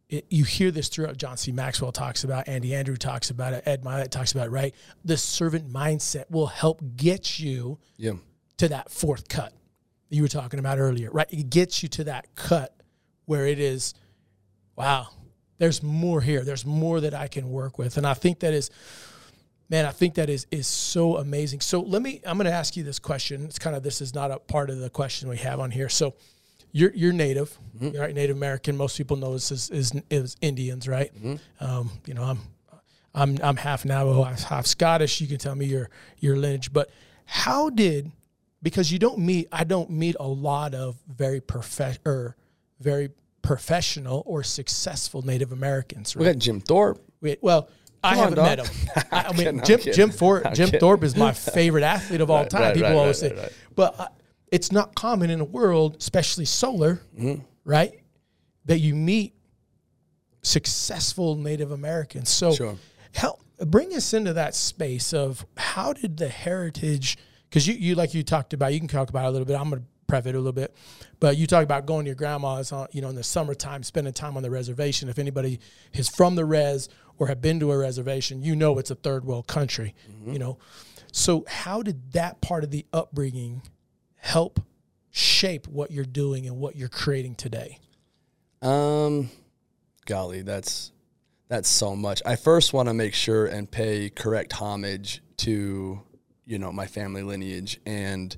it, you hear this throughout. John C. Maxwell talks about, Andy Andrew talks about it, Ed Mylett talks about it, right? The servant mindset will help get you Yeah. to that fourth cut that you were talking about earlier, right? It gets you to that cut where it is, wow, there's more here. There's more that I can work with. And I think that is, man, I think that is is so amazing. So let me, I'm going to ask you this question. It's kind of, this is not a part of the question we have on here. So you're, you're native, right? Native American. Most people know this is, is, is Indians, right? Um, you know, I'm, I'm I'm half Navajo, half, half Scottish. You can tell me your your lineage, but how did because you don't meet I don't meet a lot of very prof- or very professional or successful Native Americans. We Right? got Jim Thorpe. Wait, well, I Come on, haven't dog. met him. I, I mean, Jim. Jim Thorpe Jim. Thorpe is my favorite athlete of all Right, time. right, People always say, but uh, it's not common in a world, especially solar, Mm-hmm. right? That you meet successful Native Americans. So Sure. help bring us into that space of how did the heritage because you, you like you talked about you can talk about it a little bit i'm going to prep it a little bit. But you talk about going to your grandma's on you know in the summertime spending time on the reservation. If anybody is from the res or have been to a reservation you know it's a third world country you know. So how did that part of the upbringing help shape what you're doing and what you're creating today? Um, golly, that's that's so much. I first want to make sure and pay correct homage to you know my family lineage, and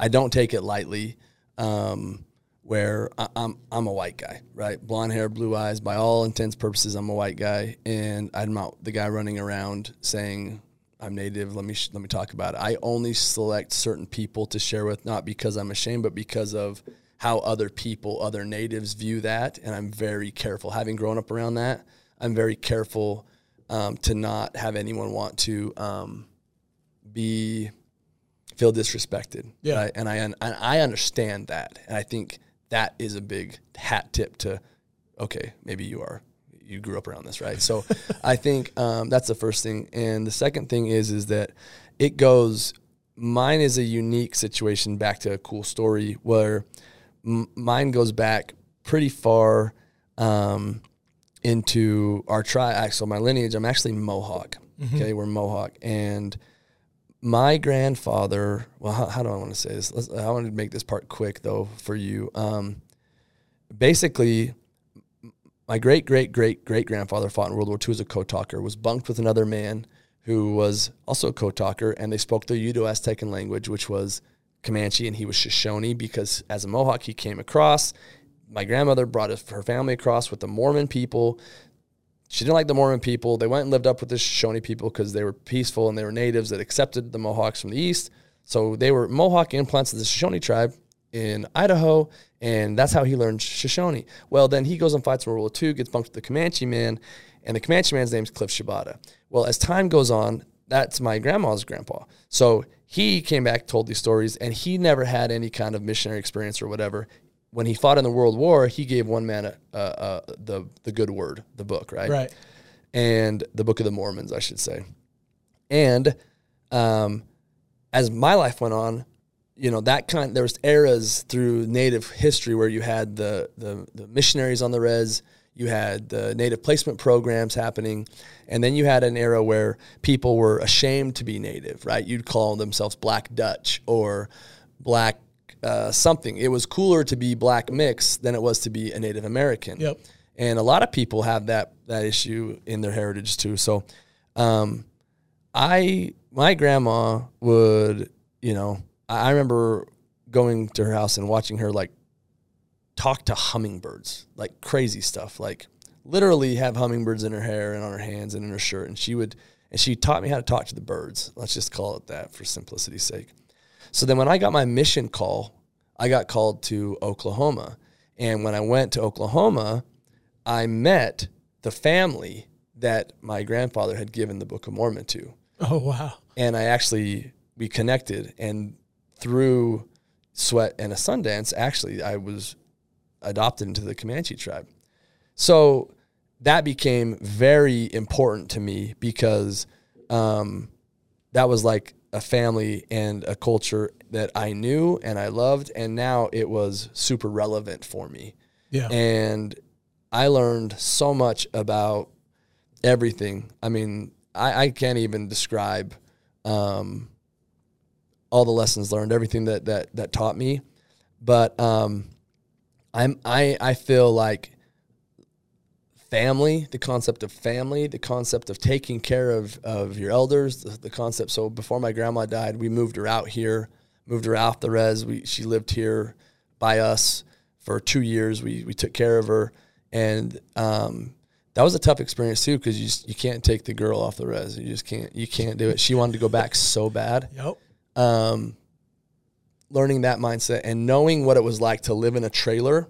I don't take it lightly. Um, where I, I'm I'm a white guy, right? Blonde hair, blue eyes. By all intents purposes, I'm a white guy, and I'm not the guy running around saying I'm native. Let me sh- let me talk about it. I only select certain people to share with, not because I'm ashamed, but because of how other people, other natives view that, and I'm very careful. Having grown up around that, I'm very careful um, to not have anyone want to um, be feel disrespected. Yeah. right? and I and I understand that, and I think that is a big hat tip to. Okay, maybe you are you grew up around this, right? So I think um, that's the first thing, and the second thing is is that it goes. Mine is a unique situation. Back to a cool story where m- mine goes back pretty far um, into our tribe. So my lineage, I'm actually Mohawk. Okay, we're Mohawk, and my grandfather. Well, how, how do I want to say this? Let's, I want to make this part quick though for you. Um, basically, my great great great great grandfather fought in World War II as a code talker. Was bunked with another man who was also a code talker, and they spoke the Uto-Aztecan language, which was Comanche, and he was Shoshone because as a Mohawk he came across. My grandmother brought her family across with the Mormon people. She didn't like the Mormon people. They went and lived up with the Shoshone people because they were peaceful and they were natives that accepted the Mohawks from the east. So they were Mohawk implants of the Shoshone tribe in Idaho, and that's how he learned Shoshone. Well, then he goes and fights World War II, gets bunked with the Comanche man, and the Comanche man's name's Cliff Shabata. Well, as time goes on, that's my grandma's grandpa. So he came back, told these stories, and he never had any kind of missionary experience or whatever. When he fought in the World War, he gave one man a, a, a, the the good word, the book, right? right and the Book of the Mormons, I should say. And um, as my life went on, you know that kind. There was eras through Native history where you had the the, the missionaries on the res, you had the Native placement programs happening, and then you had an era where people were ashamed to be Native. Right? You'd call themselves Black Dutch or Black uh, something. It was cooler to be Black mix than it was to be a Native American Yep. and a lot of people have that that issue in their heritage too. So, um, I my grandma would, you know, I I remember going to her house and watching her like talk to hummingbirds, like crazy stuff, like literally have hummingbirds in her hair and on her hands and in her shirt, and she would and she taught me how to talk to the birds. Let's just call it that for simplicity's sake. So then when I got my mission call, I got called to Oklahoma. And when I went to Oklahoma, I met the family that my grandfather had given the Book of Mormon to. oh wow And I actually, we connected. And through Sweat and a Sundance, actually, I was adopted into the Comanche tribe. So that became very important to me because um, that was like a family and a culture that I knew and I loved, and now it was super relevant for me. yeah And I learned so much about everything. I mean, I, I can't even describe um, all the lessons learned, everything that that that taught me. But um, I'm I I feel like family, the concept of family, the concept of taking care of of your elders, the, the concept. So before my grandma died, we moved her out here, moved her off the res. We she lived here by us for two years. We we took care of her, and um, that was a tough experience too because you just, you can't take the girl off the res. You just can't you can't do it. She wanted to go back so bad. Yep. Um, learning that mindset and knowing what it was like to live in a trailer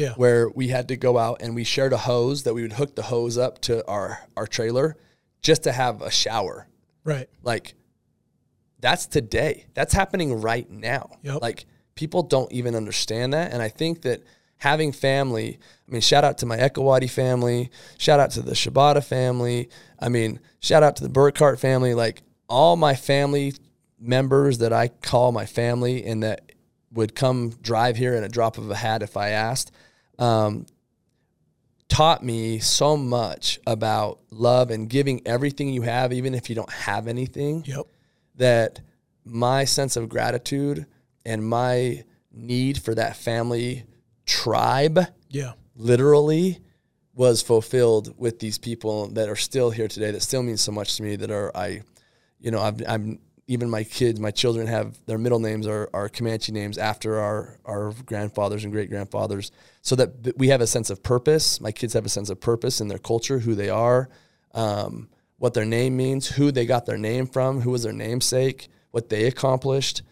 Yeah. where we had to go out and we shared a hose that we would hook the hose up to our our trailer just to have a shower. Right. Like that's today. That's happening right now. Yep. Like people don't even understand that. And I think that having family, I mean, shout out to my Ekawati family, shout out to the Shibata family. I mean, shout out to the Burkhart family. Like all my family members that I call my family and that would come drive here in a drop of a hat if I asked. Um, taught me so much about love and giving everything you have, even if you don't have anything Yep. that my sense of gratitude and my need for that family tribe Yeah. literally was fulfilled with these people that are still here today that still mean so much to me that are I you know I've, I'm even my kids my children have their middle names are, are Comanche names after our our grandfathers and great grandfathers so that we have a sense of purpose my kids have a sense of purpose in their culture who they are um, what their name means who they got their name from who was their namesake what they accomplished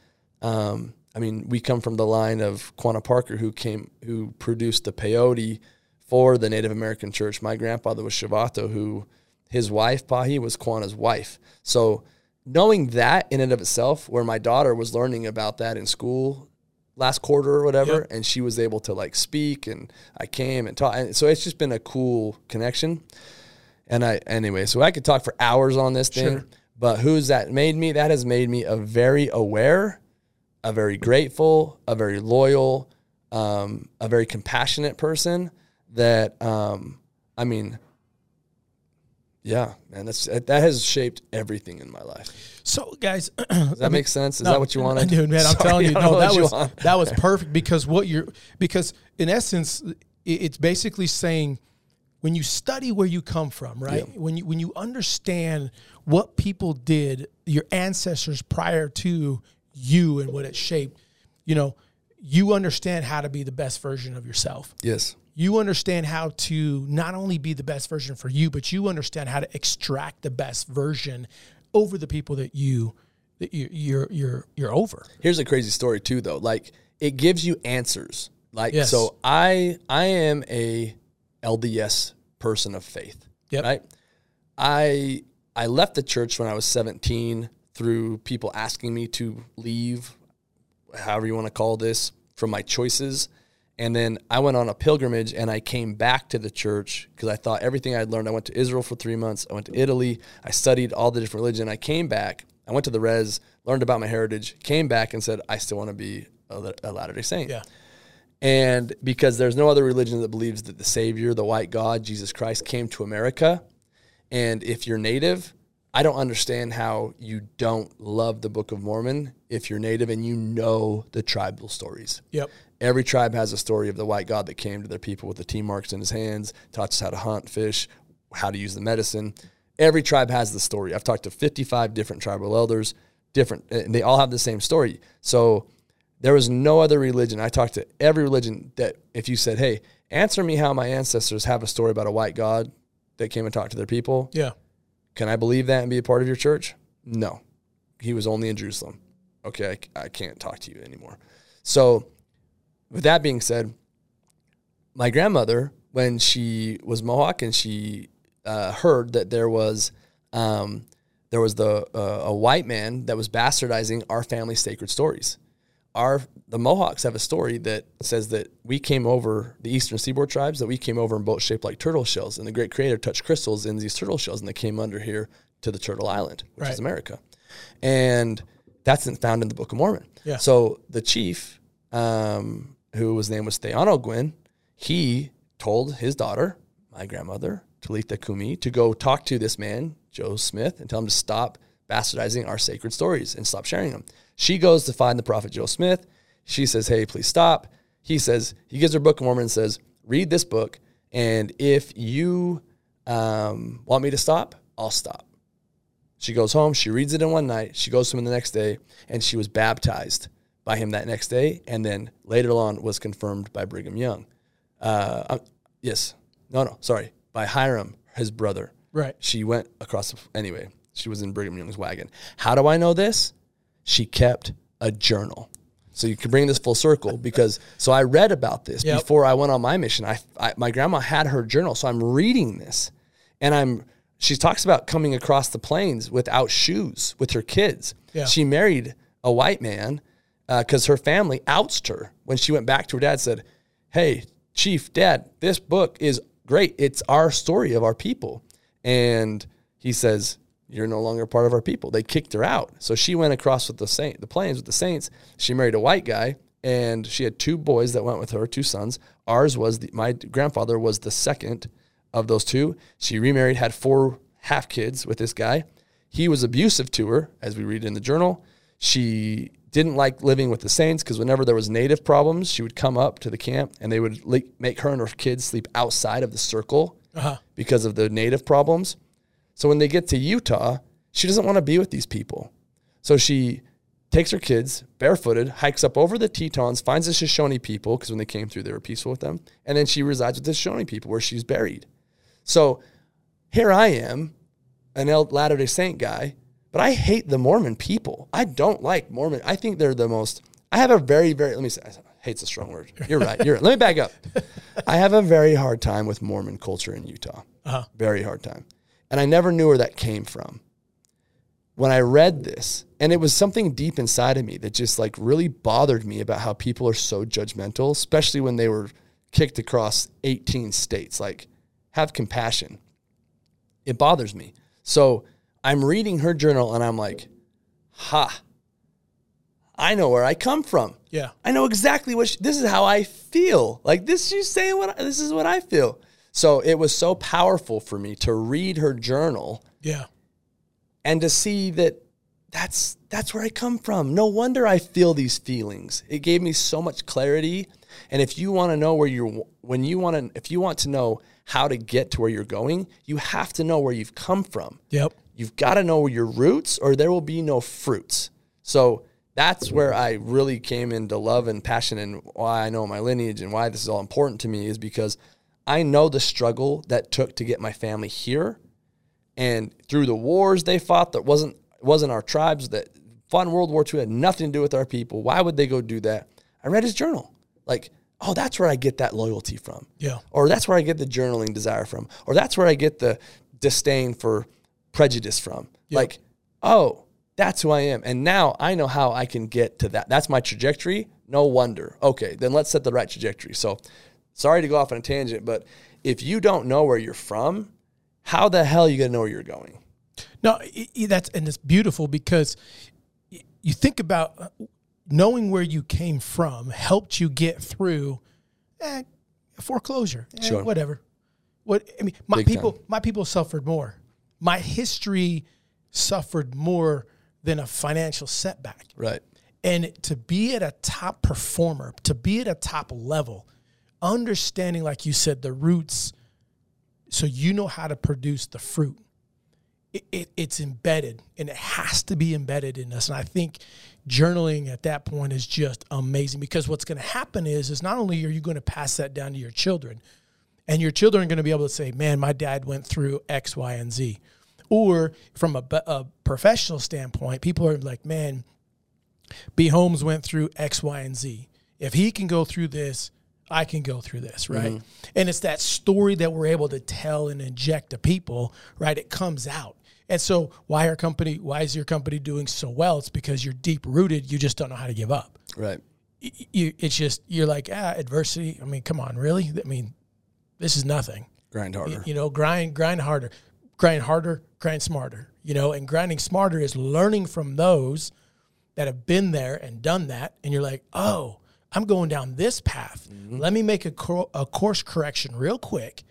um, I mean, we come from the line of Quanah Parker, who came, who produced the peyote for the Native American church. My grandfather was Shavato, who his wife Pahi was Quanah's wife. So knowing that in and of itself, where my daughter was learning about that in school last quarter or whatever, Yep. and she was able to like speak, and I came and taught, and so it's just been a cool connection. And I anyway, so I could talk for hours on this thing. Sure. But who's that made me? That has made me a very aware, a very grateful, a very loyal, um, a very compassionate person. That um, I mean, yeah, man, that's that has shaped everything in my life. So, guys, Does that make sense? Is that what you wanted? Dude, man, I'm Sorry, telling you, no, that was that was perfect because what you're because in essence, it's basically saying when you study where you come from, right? Yeah. When you when you understand what people did, your ancestors prior to you and what it shaped, you know, you understand how to be the best version of yourself Yes, you understand how to not only be the best version for you, but you understand how to extract the best version over the people that you that you, you're you're you're over. here's a crazy story too though like it gives you answers like Yes. so i i am a lds person of faith Yep. right i i left the church when i was 17 through people asking me to leave however you want to call this from my choices and then i went on a pilgrimage and i came back to the church because i thought everything i'd learned i went to israel for three months i went to italy i studied all the different religion i came back i went to the res learned about my heritage came back and said i still want to be a, a latter-day saint Yeah. and because there's no other religion that believes that the Savior, the white God, Jesus Christ, came to America. And if you're native, I don't understand how you don't love the Book of Mormon if you're native and you know the tribal stories. Yep. Every tribe has a story of the white God that came to their people with the T marks in his hands, taught us how to hunt, fish, how to use the medicine. Every tribe has the story. I've talked to 55 different tribal elders, different, and they all have the same story. So there was no other religion. I talked to every religion that if you said, hey, answer me how my ancestors have a story about a white God that came and talked to their people, Yeah. can I believe that and be a part of your church? No. He was only in Jerusalem. Okay, I, I can't talk to you anymore. So, with that being said, my grandmother, when she was Mohawk and she uh, heard that there was um, there was the uh, a white man that was bastardizing our family sacred stories. Our the Mohawks have a story that says that we came over the eastern seaboard tribes that we came over in boats shaped like turtle shells, and the Great Creator touched crystals in these turtle shells, and they came under here to the Turtle Island, which Right. is America, and that's not found in the Book of Mormon. Yeah. So the chief, um, who his name was Theano Gwyn, he told his daughter, my grandmother, Talitha Kumi, to go talk to this man, Joe Smith, and tell him to stop bastardizing our sacred stories and stop sharing them. She goes to find the prophet Joe Smith. She says, Hey, please stop. He says, he gives her Book of Mormon and says, Read this book, and if you um, want me to stop, I'll stop. She goes home, she reads it in one night, she goes to him the next day, and she was baptized by him that next day, and then later on was confirmed by Brigham Young. Uh, uh, yes, no, no, sorry, by Hyrum, his brother. Right. She went across. The, anyway, she was in Brigham Young's wagon. How do I know this? She kept a journal. So you can bring this full circle because so I read about this Yep. before I went on my mission. I, I my grandma had her journal, so I'm reading this, and I'm she talks about coming across the plains without shoes with her kids. Yeah. She married a white man Uh, because her family outsed her when she went back to her dad. Said, "Hey, Chief, Dad, this book is great. It's our story of our people." And he says, "You're no longer part of our people." They kicked her out, so she went across with the saint, the plains with the saints. She married a white guy, and she had two boys that went with her, two sons. Ours was the, my grandfather was the second of those two. She remarried, had four half kids with this guy. He was abusive to her, as we read in the journal. She didn't like living with the Saints because whenever there was native problems, she would come up to the camp and they would le- make her and her kids sleep outside of the circle uh-huh. because of the native problems. So when they get to Utah, she doesn't want to be with these people. So she takes her kids barefooted, hikes up over the Tetons, finds the Shoshone people because when they came through, they were peaceful with them, and then she resides with the Shoshone people where she's buried. So here I am, an Latter Day Saint guy, but I hate the Mormon people. I don't like Mormon. I think they're the most. I have a very, very. Let me say, hate's a strong word. You're right. You're. right. Let me back up. I have a very hard time with Mormon culture in Utah. Uh-huh. Very hard time, and I never knew where that came from. When I read this, and it was something deep inside of me that just like really bothered me about how people are so judgmental, especially when they were kicked across 18 states. Like, have compassion it bothers me. So I'm reading her journal and I'm like, ha, I know where I come from. Yeah. I know exactly what, she, this is how I feel. Like this, she's saying what, I- this is what I feel. So it was so powerful for me to read her journal Yeah. and to see that that's that's where I come from. No wonder I feel these feelings. It gave me so much clarity. And if you want to know where you're when you want to if you want to know how to get to where you're going, you have to know where you've come from. Yep. You've got to know your roots or there will be no fruits. So that's where I really came into love and passion and why I know my lineage and why this is all important to me is because I know the struggle that took to get my family here and through the wars they fought that wasn't wasn't our tribes that fought in World War II had nothing to do with our people. Why would they go do that? I read his journal. Like, oh, that's where I get that loyalty from. Yeah. Or that's where I get the journaling desire from. Or that's where I get the disdain for prejudice from. Like, oh, that's who I am. And now I know how I can get to that. That's my trajectory. No wonder. Okay, then let's set the right trajectory. So sorry to go off on a tangent, but if you don't know where you're from, how the hell are you gonna know where you're going? No, that's and it's beautiful because you think about uh, knowing where you came from helped you get through eh, foreclosure, eh, Sure. whatever. What I mean, my Big people, time. my people suffered more. My history suffered more than a financial setback. Right. And to be at a top performer, to be at a top level, understanding, like you said, the roots, so you know how to produce the fruit. It, it, it's embedded and it has to be embedded in us. And I think journaling at that point is just amazing because what's going to happen is, is not only are you going to pass that down to your children, and your children are going to be able to say, man, my dad went through X, Y, and Z. Or from a, a professional standpoint, people are like, man, B. Holmes went through X, Y, and Z. If he can go through this, I can go through this, right? And it's that story that we're able to tell and inject to people, right? It comes out. And so, why our company? Why is your company doing so well? It's because you're deep rooted. You just don't know how to give up. Right. You, it's just you're like, ah, adversity. I mean, come on, really? I mean, this is nothing. Grind harder. You know, grind, grind harder, grind harder, grind smarter. You know, and grinding smarter is learning from those that have been there and done that, and you're like, oh, I'm going down this path. Let me make a, cor- a course correction real quick,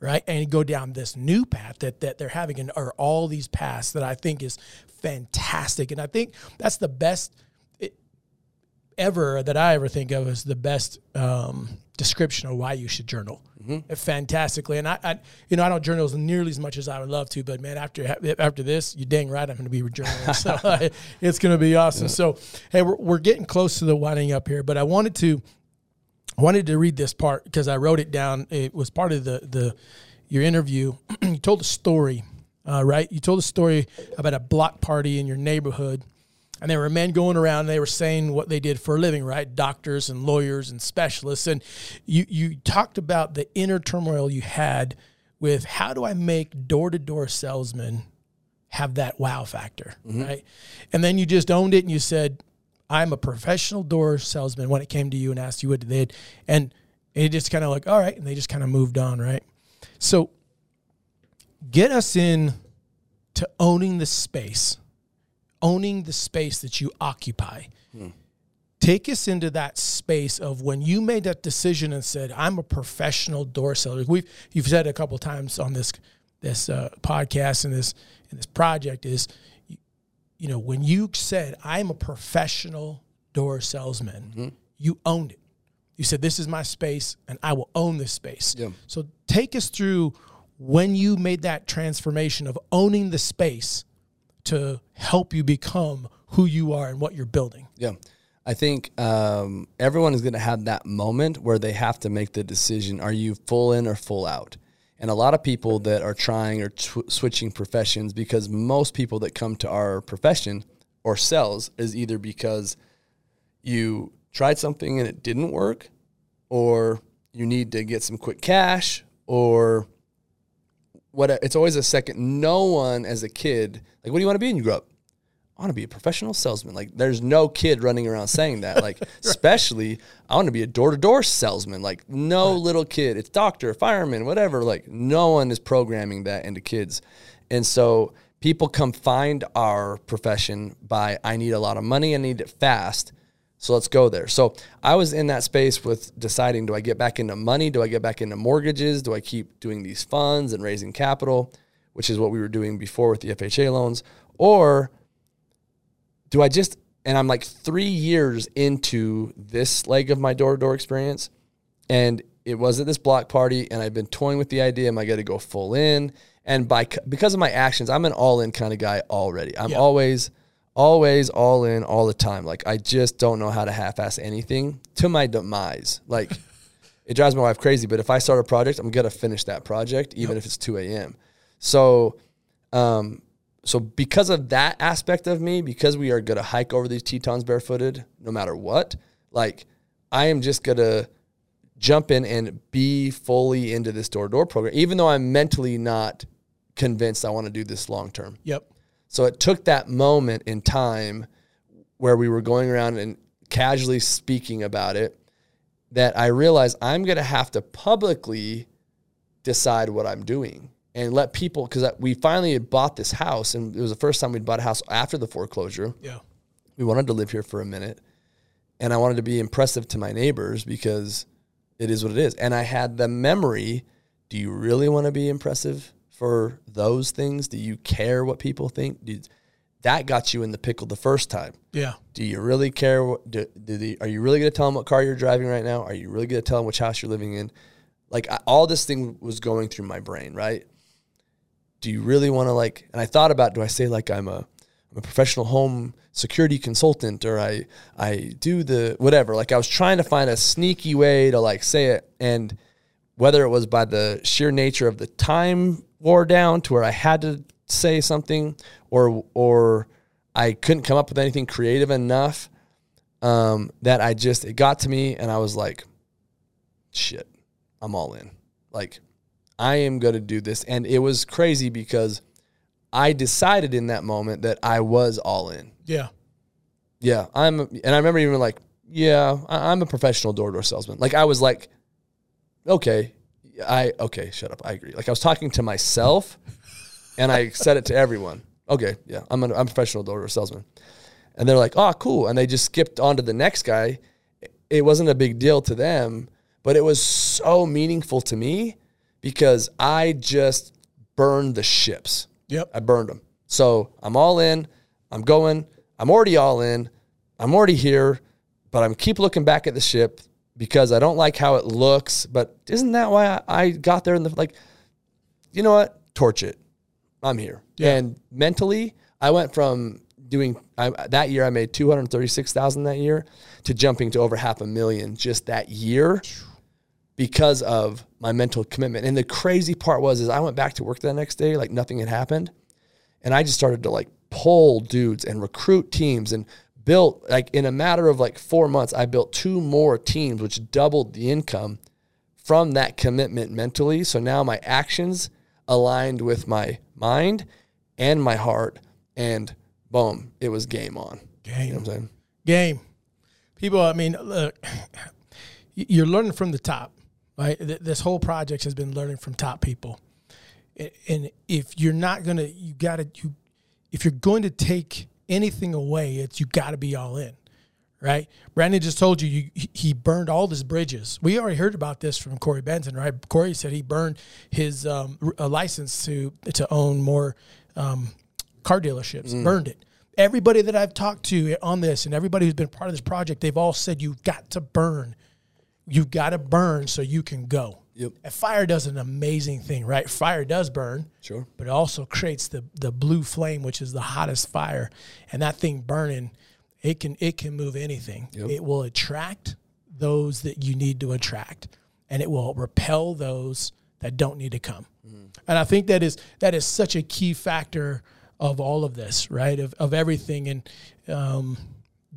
right? And go down this new path that that they're having, and are all these paths that I think is fantastic, and I think that's the best ever that I ever think of as the best um, description of why you should journal. Fantastically, and I, I, you know, I don't journal nearly as much as I would love to, but man, after after this, you dang right, I'm going to be journaling. so uh, it's going to be awesome. So, hey, we're, we're getting close to the winding up here, but I wanted to I wanted to read this part because I wrote it down. It was part of the the your interview, you told a story, uh, right? You told a story about a block party in your neighborhood, and there were men going around. And they were saying what they did for a living, right? Doctors and lawyers and specialists, and you you talked about the inner turmoil you had with how do I make door to door salesmen have that wow factor, mm-hmm. right? And then you just owned it and you said, I'm a professional door salesman when it came to you and asked you what they did. And it just kind of like, all right. And they just kind of moved on, right? So get us in to owning the space, owning the space that you occupy. Take us into that space of when you made that decision and said, "I'm a professional door seller." We've you've said it a couple times on this this uh, podcast and this and this project is, you, you know, when you said, "I'm a professional door salesman," you owned it. You said, "This is my space, and I will own this space." Yeah. So take us through when you made that transformation of owning the space to help you become who you are and what you're building. Yeah. I think um, everyone is going to have that moment where they have to make the decision are you full in or full out? And a lot of people that are trying or tw- switching professions because most people that come to our profession or sales is either because you tried something and it didn't work, or you need to get some quick cash, or what it's always a second. No one as a kid, like, what do you want to be when you grow up? I want to be a professional salesman. Like, there's no kid running around saying that. Like, especially, I want to be a door to door salesman. Like, no little kid. It's doctor, fireman, whatever. Like, no one is programming that into kids. And so, people come find our profession by, I need a lot of money, I need it fast. So let's go there. So I was in that space with deciding do I get back into money? Do I get back into mortgages? Do I keep doing these funds and raising capital, which is what we were doing before with the FHA loans? Or do I just, and I'm like three years into this leg of my door to door experience, and it was at this block party, and I've been toying with the idea, am I going to go full in? And by because of my actions, I'm an all in kind of guy already. I'm Yeah. always, always all in all the time. Like I just don't know how to half ass anything to my demise. Like it drives my wife crazy, but if I start a project, I'm gonna finish that project, even if it's 2 a.m. So, um, so because of that aspect of me, because we are gonna hike over these Tetons barefooted, no matter what, like I am just gonna jump in and be fully into this door to door program, even though I'm mentally not convinced I want to do this long term. Yep. So it took that moment in time where we were going around and casually speaking about it that I realized I'm going to have to publicly decide what I'm doing and let people, because we finally had bought this house and it was the first time we'd bought a house after the foreclosure. Yeah. We wanted to live here for a minute and I wanted to be impressive to my neighbors because it is what it is. And I had the memory do you really want to be impressive for those things? Do you care what people think? Do, that got you in the pickle the first time. Yeah. Do you really care? What, do, do the, are you really going to tell them what car you're driving right now? Are you really going to tell them which house you're living in? Like I, all this thing was going through my brain, right? Do you really want to like? And I thought about, do I say like I'm a I'm a professional home security consultant or I I do the whatever. Like I was trying to find a sneaky way to like say it and whether it was by the sheer nature of the time wore down to where I had to say something or or I couldn't come up with anything creative enough um, that I just it got to me and I was like shit I'm all in like I am going to do this and it was crazy because I decided in that moment that I was all in Yeah. yeah, I'm, and I remember even like, yeah, I- I'm a professional door to door salesman. Like I was like, okay, I okay, shut up, I agree. Like I was talking to myself, and I said it to everyone. Okay, yeah, I'm a, I'm a professional door salesman, and they're like, oh, cool, and they just skipped on to the next guy. It wasn't a big deal to them, but it was so meaningful to me because I just burned the ships. Yep. I burned them. So I'm all in. I'm going. I'm already all in. I'm already here, but I'm keep looking back at the ship because I don't like how it looks. But isn't that why I, I got there in the like? You know what? Torch it. I'm here. Yeah. And mentally, I went from doing I, that year. I made two hundred thirty six thousand that year to jumping to over half a million just that year because of my mental commitment. And the crazy part was is I went back to work the next day like nothing had happened. And I just started to like pull dudes and recruit teams and built like in a matter of like 4 months I built two more teams which doubled the income from that commitment mentally. So now my actions aligned with my mind and my heart and boom, it was game on. Game. You know what I'm saying? game. People, I mean, look, you're learning from the top, right? This whole project has been learning from top people, and if you're not gonna, you gotta, you, if you're going to take anything away, it's you got to be all in, right? Brandon just told you, you he- burned all his bridges. We already heard about this from Corey Benson, right? Corey said he burned his um, a license to to own more um, car dealerships, burned it. Everybody that I've talked to on this and everybody who's been part of this project, they've all said you've got to burn. You've got to burn so you can go. Yep. And fire does an amazing thing, right? Fire does burn, Sure. but it also creates the the blue flame, which is the hottest fire. And that thing burning, it can it can move anything. It will attract those that you need to attract, and it will repel those that don't need to come. And I think that is that is such a key factor of all of this, right? Of of everything and um,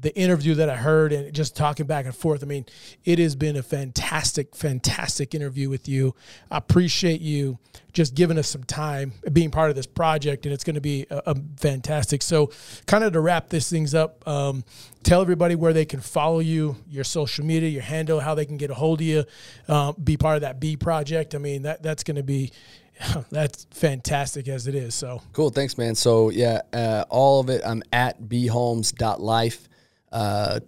the interview that I heard and just talking back and forth. I mean, it has been a fantastic, fantastic interview with you. I appreciate you just giving us some time, being part of this project, and it's going to be a, a fantastic. So, kind of to wrap this things up, um, tell everybody where they can follow you, your social media, your handle, how they can get a hold of you, uh, be part of that B project. I mean, that that's going to be that's fantastic as it is. So, Cool. Thanks, man. So yeah, uh, all of it. I'm at bholmes.life. Uh,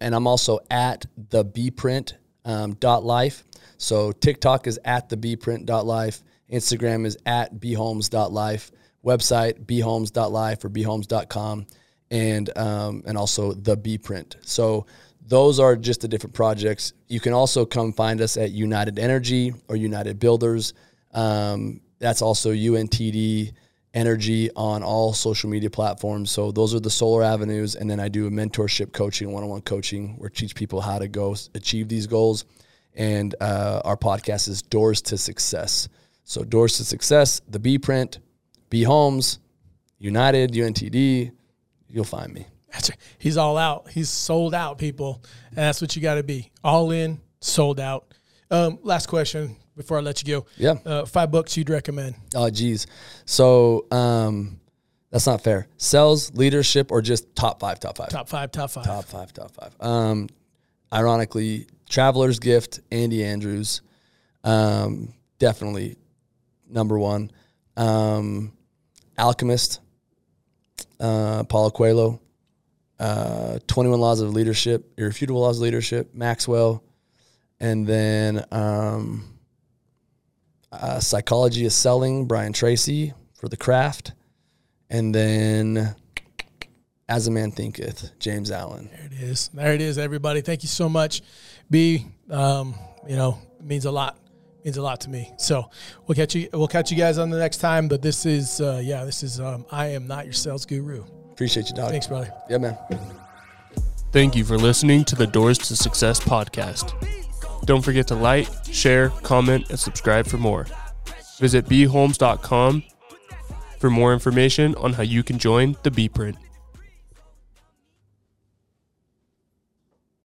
and I'm also at the bprint um, dot life. So TikTok is at the bprint dot life. Instagram is at bholmes dot life. Website bholmes dot life or bholmes.com. And, um, and also the bprint. So those are just the different projects. You can also come find us at United Energy or United Builders. Um, that's also UNTD Energy on all social media platforms. So those are the solar avenues. And then I do a mentorship coaching, one on one coaching, where I teach people how to go achieve these goals. And uh, our podcast is Doors to Success. So Doors to Success, the B Print, B Holmes, United, UNTD. You'll find me. That's right. He's all out. He's sold out, people. And that's what you got to be. All in, sold out. Um, last question before I let you go. Yeah. Uh, five books you'd recommend. Oh, geez. So um, that's not fair. Sales, leadership, or just top five, top five? Top five, top five. Top five, top five. Um, ironically, Traveler's Gift, Andy Andrews, um, definitely number one. Um, Alchemist, uh, Paulo Coelho, uh, 21 Laws of Leadership, Irrefutable Laws of Leadership, Maxwell, and then um, uh, Psychology of Selling, Brian Tracy for The Craft, and then As a Man Thinketh, James Allen. There it is. There it is, everybody. Thank you so much. B, um, you know, means a lot. Means a lot to me. So we'll catch you. We'll catch you guys on the next time. But this is, uh, yeah, this is. Um, I am not your sales guru. Appreciate you, dog. Thanks, brother. Yeah, man. Thank you for listening to the Doors to Success podcast. Don't forget to like, share, comment, and subscribe for more. Visit bholmes.com for more information on how you can join the B Print.